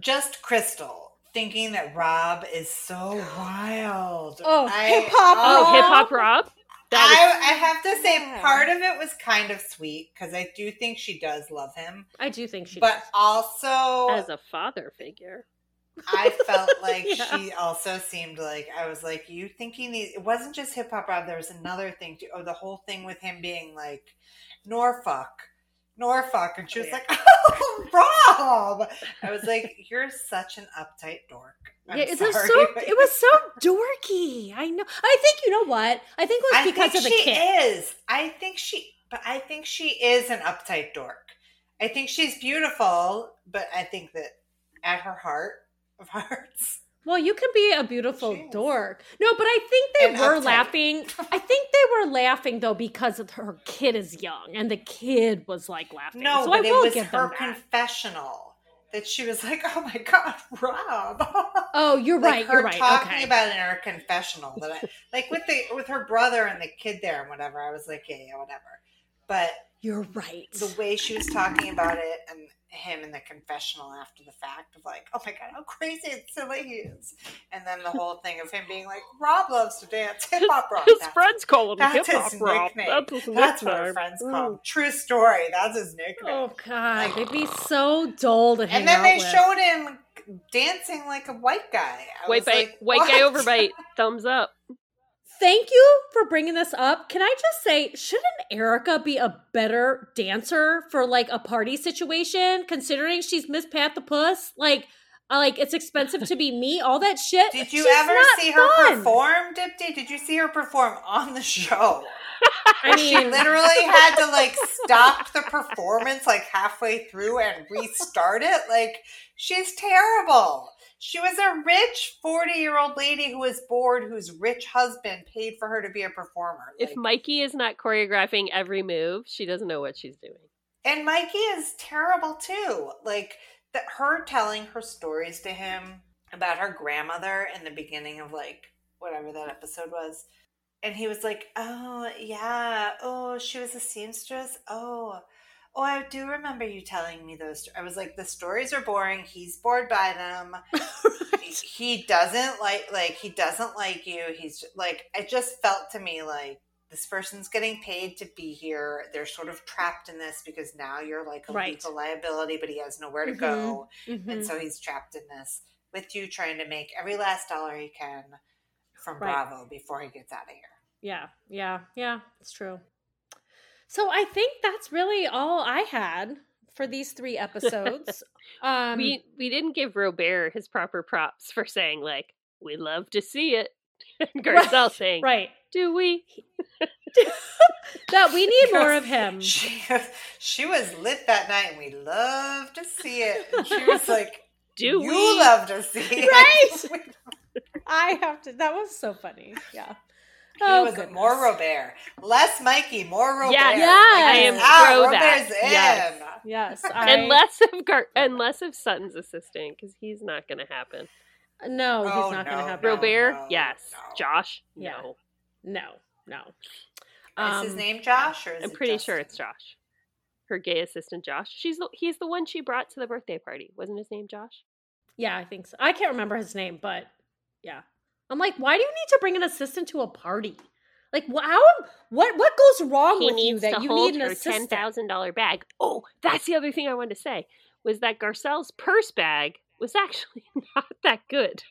Just Crystal thinking that Rob is so wild. Oh, hip-hop Oh, hip hop Rob. That I, I have to say, Yeah. part of it was kind of sweet because I do think she does love him, I do think she. but does. also as a father figure. I felt like Yeah. she also seemed like I was like, you thinking these? It wasn't just hip hop Rob. There was another thing too. Oh, the whole thing with him being like Norfolk, Norfolk, and she was oh, Yeah. like, oh, Rob. I was like, you're such an uptight dork. I'm yeah, it was so it was so dorky. I know. I think you know what? I think it was I because of the she kid. is. I think she, but I think she is an uptight dork. I think she's beautiful, but I think that at her heart of hearts, Well, you can be a beautiful is. dork. No, but I think they And were uptight. laughing. I think they were laughing though because of her kid is young, and the kid was like laughing. no, so but I it was her them that. confessional that she was like, "Oh my god, Rob." Oh, you're like right. her You're right. talking Okay. about it in her confessional that I like with the with her brother and the kid there and whatever. I was like, yeah, yeah, whatever. But You're right. the way she was talking about it and him in the confessional after the fact of like, oh my god, how crazy and silly he is, and then the whole thing of him being like, Rob loves to dance, hip hop Rob. His That's- friends call him hip hop his Rob. nickname. That's his That's what nickname. her friends call him. True story. That's his nickname. Oh God, they'd be so dull to hang and then out they with. showed him dancing like a white guy. I White was bite, like, white guy what? overbite. Thumbs up. Thank you for bringing this up. Can I just say, shouldn't Erika be a better dancer for like a party situation, considering she's Miss Pat the Puss? Like, uh, like it's expensive to be me. All that shit. Did you She's ever see her fun. perform, Dipty? Did you see her perform on the show? I mean, She literally had to like stop the performance like halfway through and restart it. Like she's terrible. She was a rich 40 year old lady who was bored, whose rich husband paid for her to be a performer. If Like, Mikey is not choreographing every move, she doesn't know what she's doing. and Mikey is terrible too. Like that her telling her stories to him about her grandmother in the beginning of like whatever that episode was. And he was like, "Oh, yeah. Oh, she was a seamstress. Oh. Oh, I do remember you telling me those. I was like, the stories are boring. He's bored by them. he doesn't like like he doesn't like you. He's like it just felt to me like this person's getting paid to be here. They're sort of trapped in this because now you're like a Right. legal liability, but he has nowhere to Mhm. go, mhm. and so he's trapped in this with you trying to make every last dollar he can from Right. Bravo before he gets out of here. yeah, yeah, yeah. It's true. So I think that's really all I had for these three episodes. um, we we didn't give Robert his proper props for saying like we love to see it. And Garcelle saying, right. "Do we?" That we need more of him. She she was lit that night, and we love to see it. And she was like, Do you we?" love to see it, Right? I have to. That was so funny. Yeah. He Oh, was goodness. more Robert, less Mikey, more Robert. Yeah, Yeah, I am ah, pro that. Robert's in. Yes. Yes. I, and less of Gar- and less of Sutton's assistant because he's not going to happen. No, he's Oh, not going to happen. no. Robert, yes. no. Josh, Yeah. no. No, no. Is his Um, name Josh or is I'm it pretty Justin? sure it's Josh. Her gay assistant, Josh. She's the, he's the one she brought to the birthday party. Wasn't his name Josh? Yeah, I think so. I can't remember his name, but yeah. I'm like, why do you need to bring an assistant to a party? Like, wh- how? What? What goes wrong he with you that you need an her ten assistant? thousand dollar bag. Oh, that's the other thing I wanted to say was that Garcelle's purse bag was actually not that good.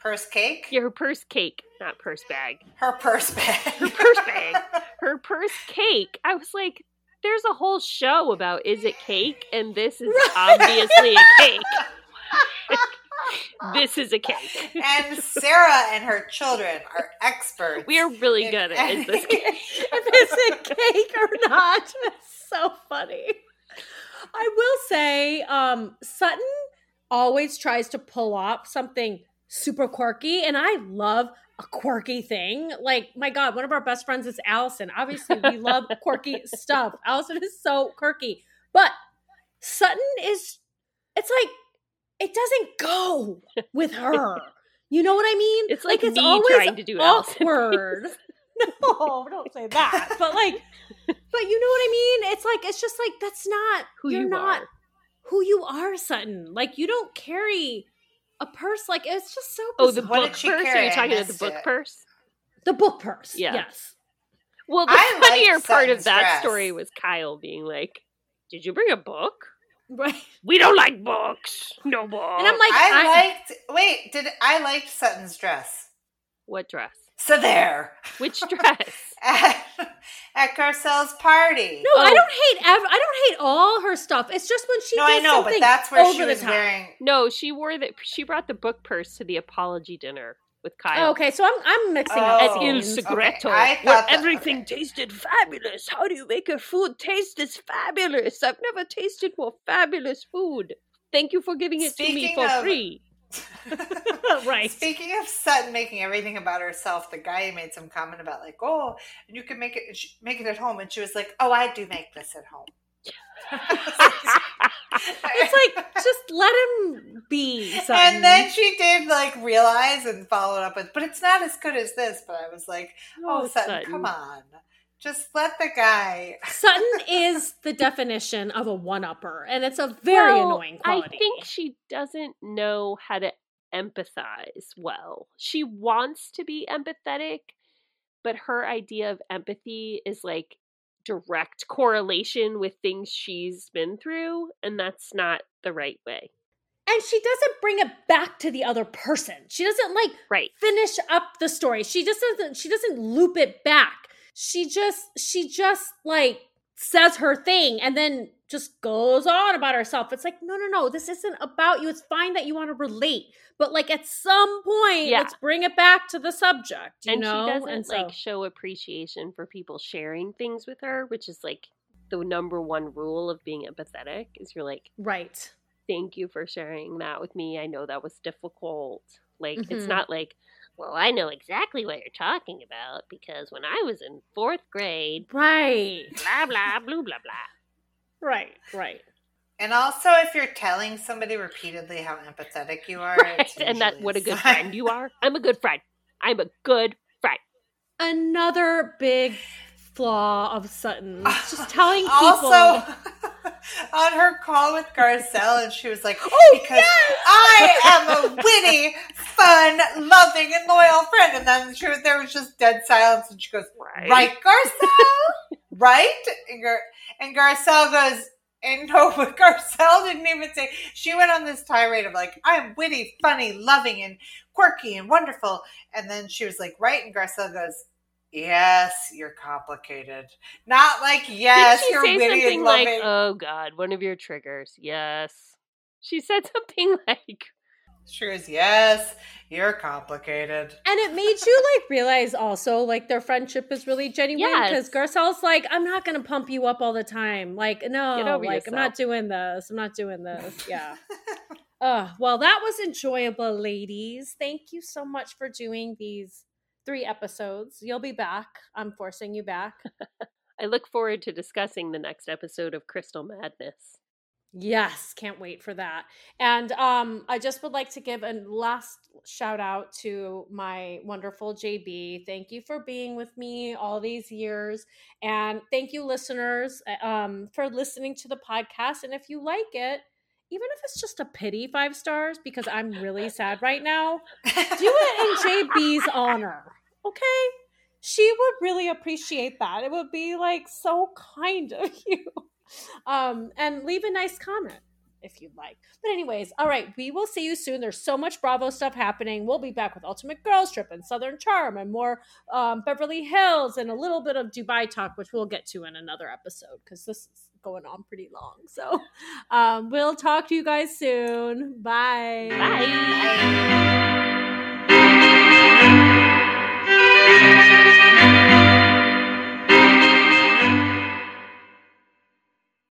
Purse cake? Yeah, her purse cake, not purse bag. Her purse bag. Her purse bag. Her purse cake. I was like, there's a whole show about is it cake, and this is obviously a cake. This is a cake. and Sarah and her children are experts. We are really good at is this cake. if it's a cake or not. It's so funny. I will say, um, Sutton always tries to pull off something super quirky, and I love a quirky thing. Like, my God, one of our best friends is Allison. Obviously, we love quirky stuff. Allison is so quirky. But Sutton is, it's like, it doesn't go with her. You know what I mean? It's like it's me trying to do Allison awkward. no, don't say that. But like, but you know what I mean? It's like it's just like that's not Who you're you not are. who you are, Sutton. Like you don't carry a purse. Like it's just so. Oh, the bizarre. What book did she purse? Are you talking about the book it. purse? the book purse. Yeah. Yes. Well, the I funnier part of that dress. story was Kyle being like, "Did you bring a book? Right. We don't like books. No books. And I'm like, I, I, liked. Wait, did I liked Sutton's dress? "What dress? So there Which dress?" at, at Garcelle's party. no, I Oh. don't hate. Ev- I don't hate all her stuff. It's just when she no, I does know, but something that's where over she the was wearing. no, she wore that. She brought the book purse to the apology dinner with Kyle. Oh, okay, so I'm I'm mixing Oh, up At Il scenes. okay. Segreto, where that- everything okay. tasted fabulous. How do you make a food taste this fabulous? I've never tasted more fabulous food. Thank you for giving it to me for of- free. right. Speaking of Sutton making everything about herself, the guy made some comment about like, oh, and you can make it sh- make it at home, and she was like, oh, I do make this at home. It's like just let him be. Sutton. and then she did like realize and followed up with, but it's not as good as this. But I was like, oh, Sutton, come on, just let the guy. Sutton is the definition of a one-upper, and it's a very Well, annoying quality. I think she doesn't know how to empathize well. She wants to be empathetic, but her idea of empathy is like direct correlation with things she's been through, and that's not the right way. and she doesn't bring it back to the other person. She doesn't like Right. finish up the story. She just doesn't. She doesn't loop it back. She just. She just like says her thing and then just goes on about herself. It's like no, no, no. This isn't about you. It's fine that you want to relate, but like at some point, Yeah. let's bring it back to the subject. You and know, she doesn't and so like show appreciation for people sharing things with her, which is like the number one rule of being empathetic is you're like, right. thank you for sharing that with me. I know that was difficult. Like it's Mhm. not like, well, I know exactly what you're talking about because when I was in fourth grade, Right. blah blah blah blah blah. Right. Right. And also, if you're telling somebody repeatedly how empathetic you are, Right. it's And that what a good sign. friend you are. I'm a good friend. I'm a good friend. Another big flaw of Sutton. Is just telling people. Also, on her call with Garcelle, and she was like, Oh, "Because yes! I am a witty, fun, loving, and loyal friend." And then she was, there was just dead silence, and she goes, Right. "Right, Garcelle, right?" And, Gar- and Garcelle goes. And no, but Garcelle didn't even say. She went on this tirade of like, "I'm witty, funny, loving, and quirky, and wonderful." And then she was like, "Right," and Garcelle goes, "Yes, you're complicated. Not like yes, you're say witty something and like, loving." "Oh God, one of your triggers"? Yes. She said something like, She goes, Yes, you're complicated. And it made you like realize also like their friendship is really genuine because Yes. Garcelle's like, I'm not gonna pump you up all the time. Like, no, like I'm not doing this. I'm not doing this. Yeah. uh, well, that was enjoyable, ladies. Thank you so much for doing these three episodes. You'll be back. I'm forcing you back. I look forward to discussing the next episode of Crystal Madness. Yes, can't wait for that. And um, I just would like to give a last shout out to my wonderful JB. Thank you for being with me all these years. And thank you, listeners, uh, um, for listening to the podcast. And if you like it, even if it's just a pity five stars, because I'm really sad right now, do it in JB's honor. Okay? She would really appreciate that. It would be like so kind of you. Um, and leave a nice comment if you'd like. But, anyways, all right, we will see you soon. There's so much Bravo stuff happening. We'll be back with Ultimate Girls Trip and Southern Charm and more um, Beverly Hills and a little bit of Dubai talk, which we'll get to in another episode because this is going on pretty long. So, um, we'll talk to you guys soon. Bye. Bye. Bye.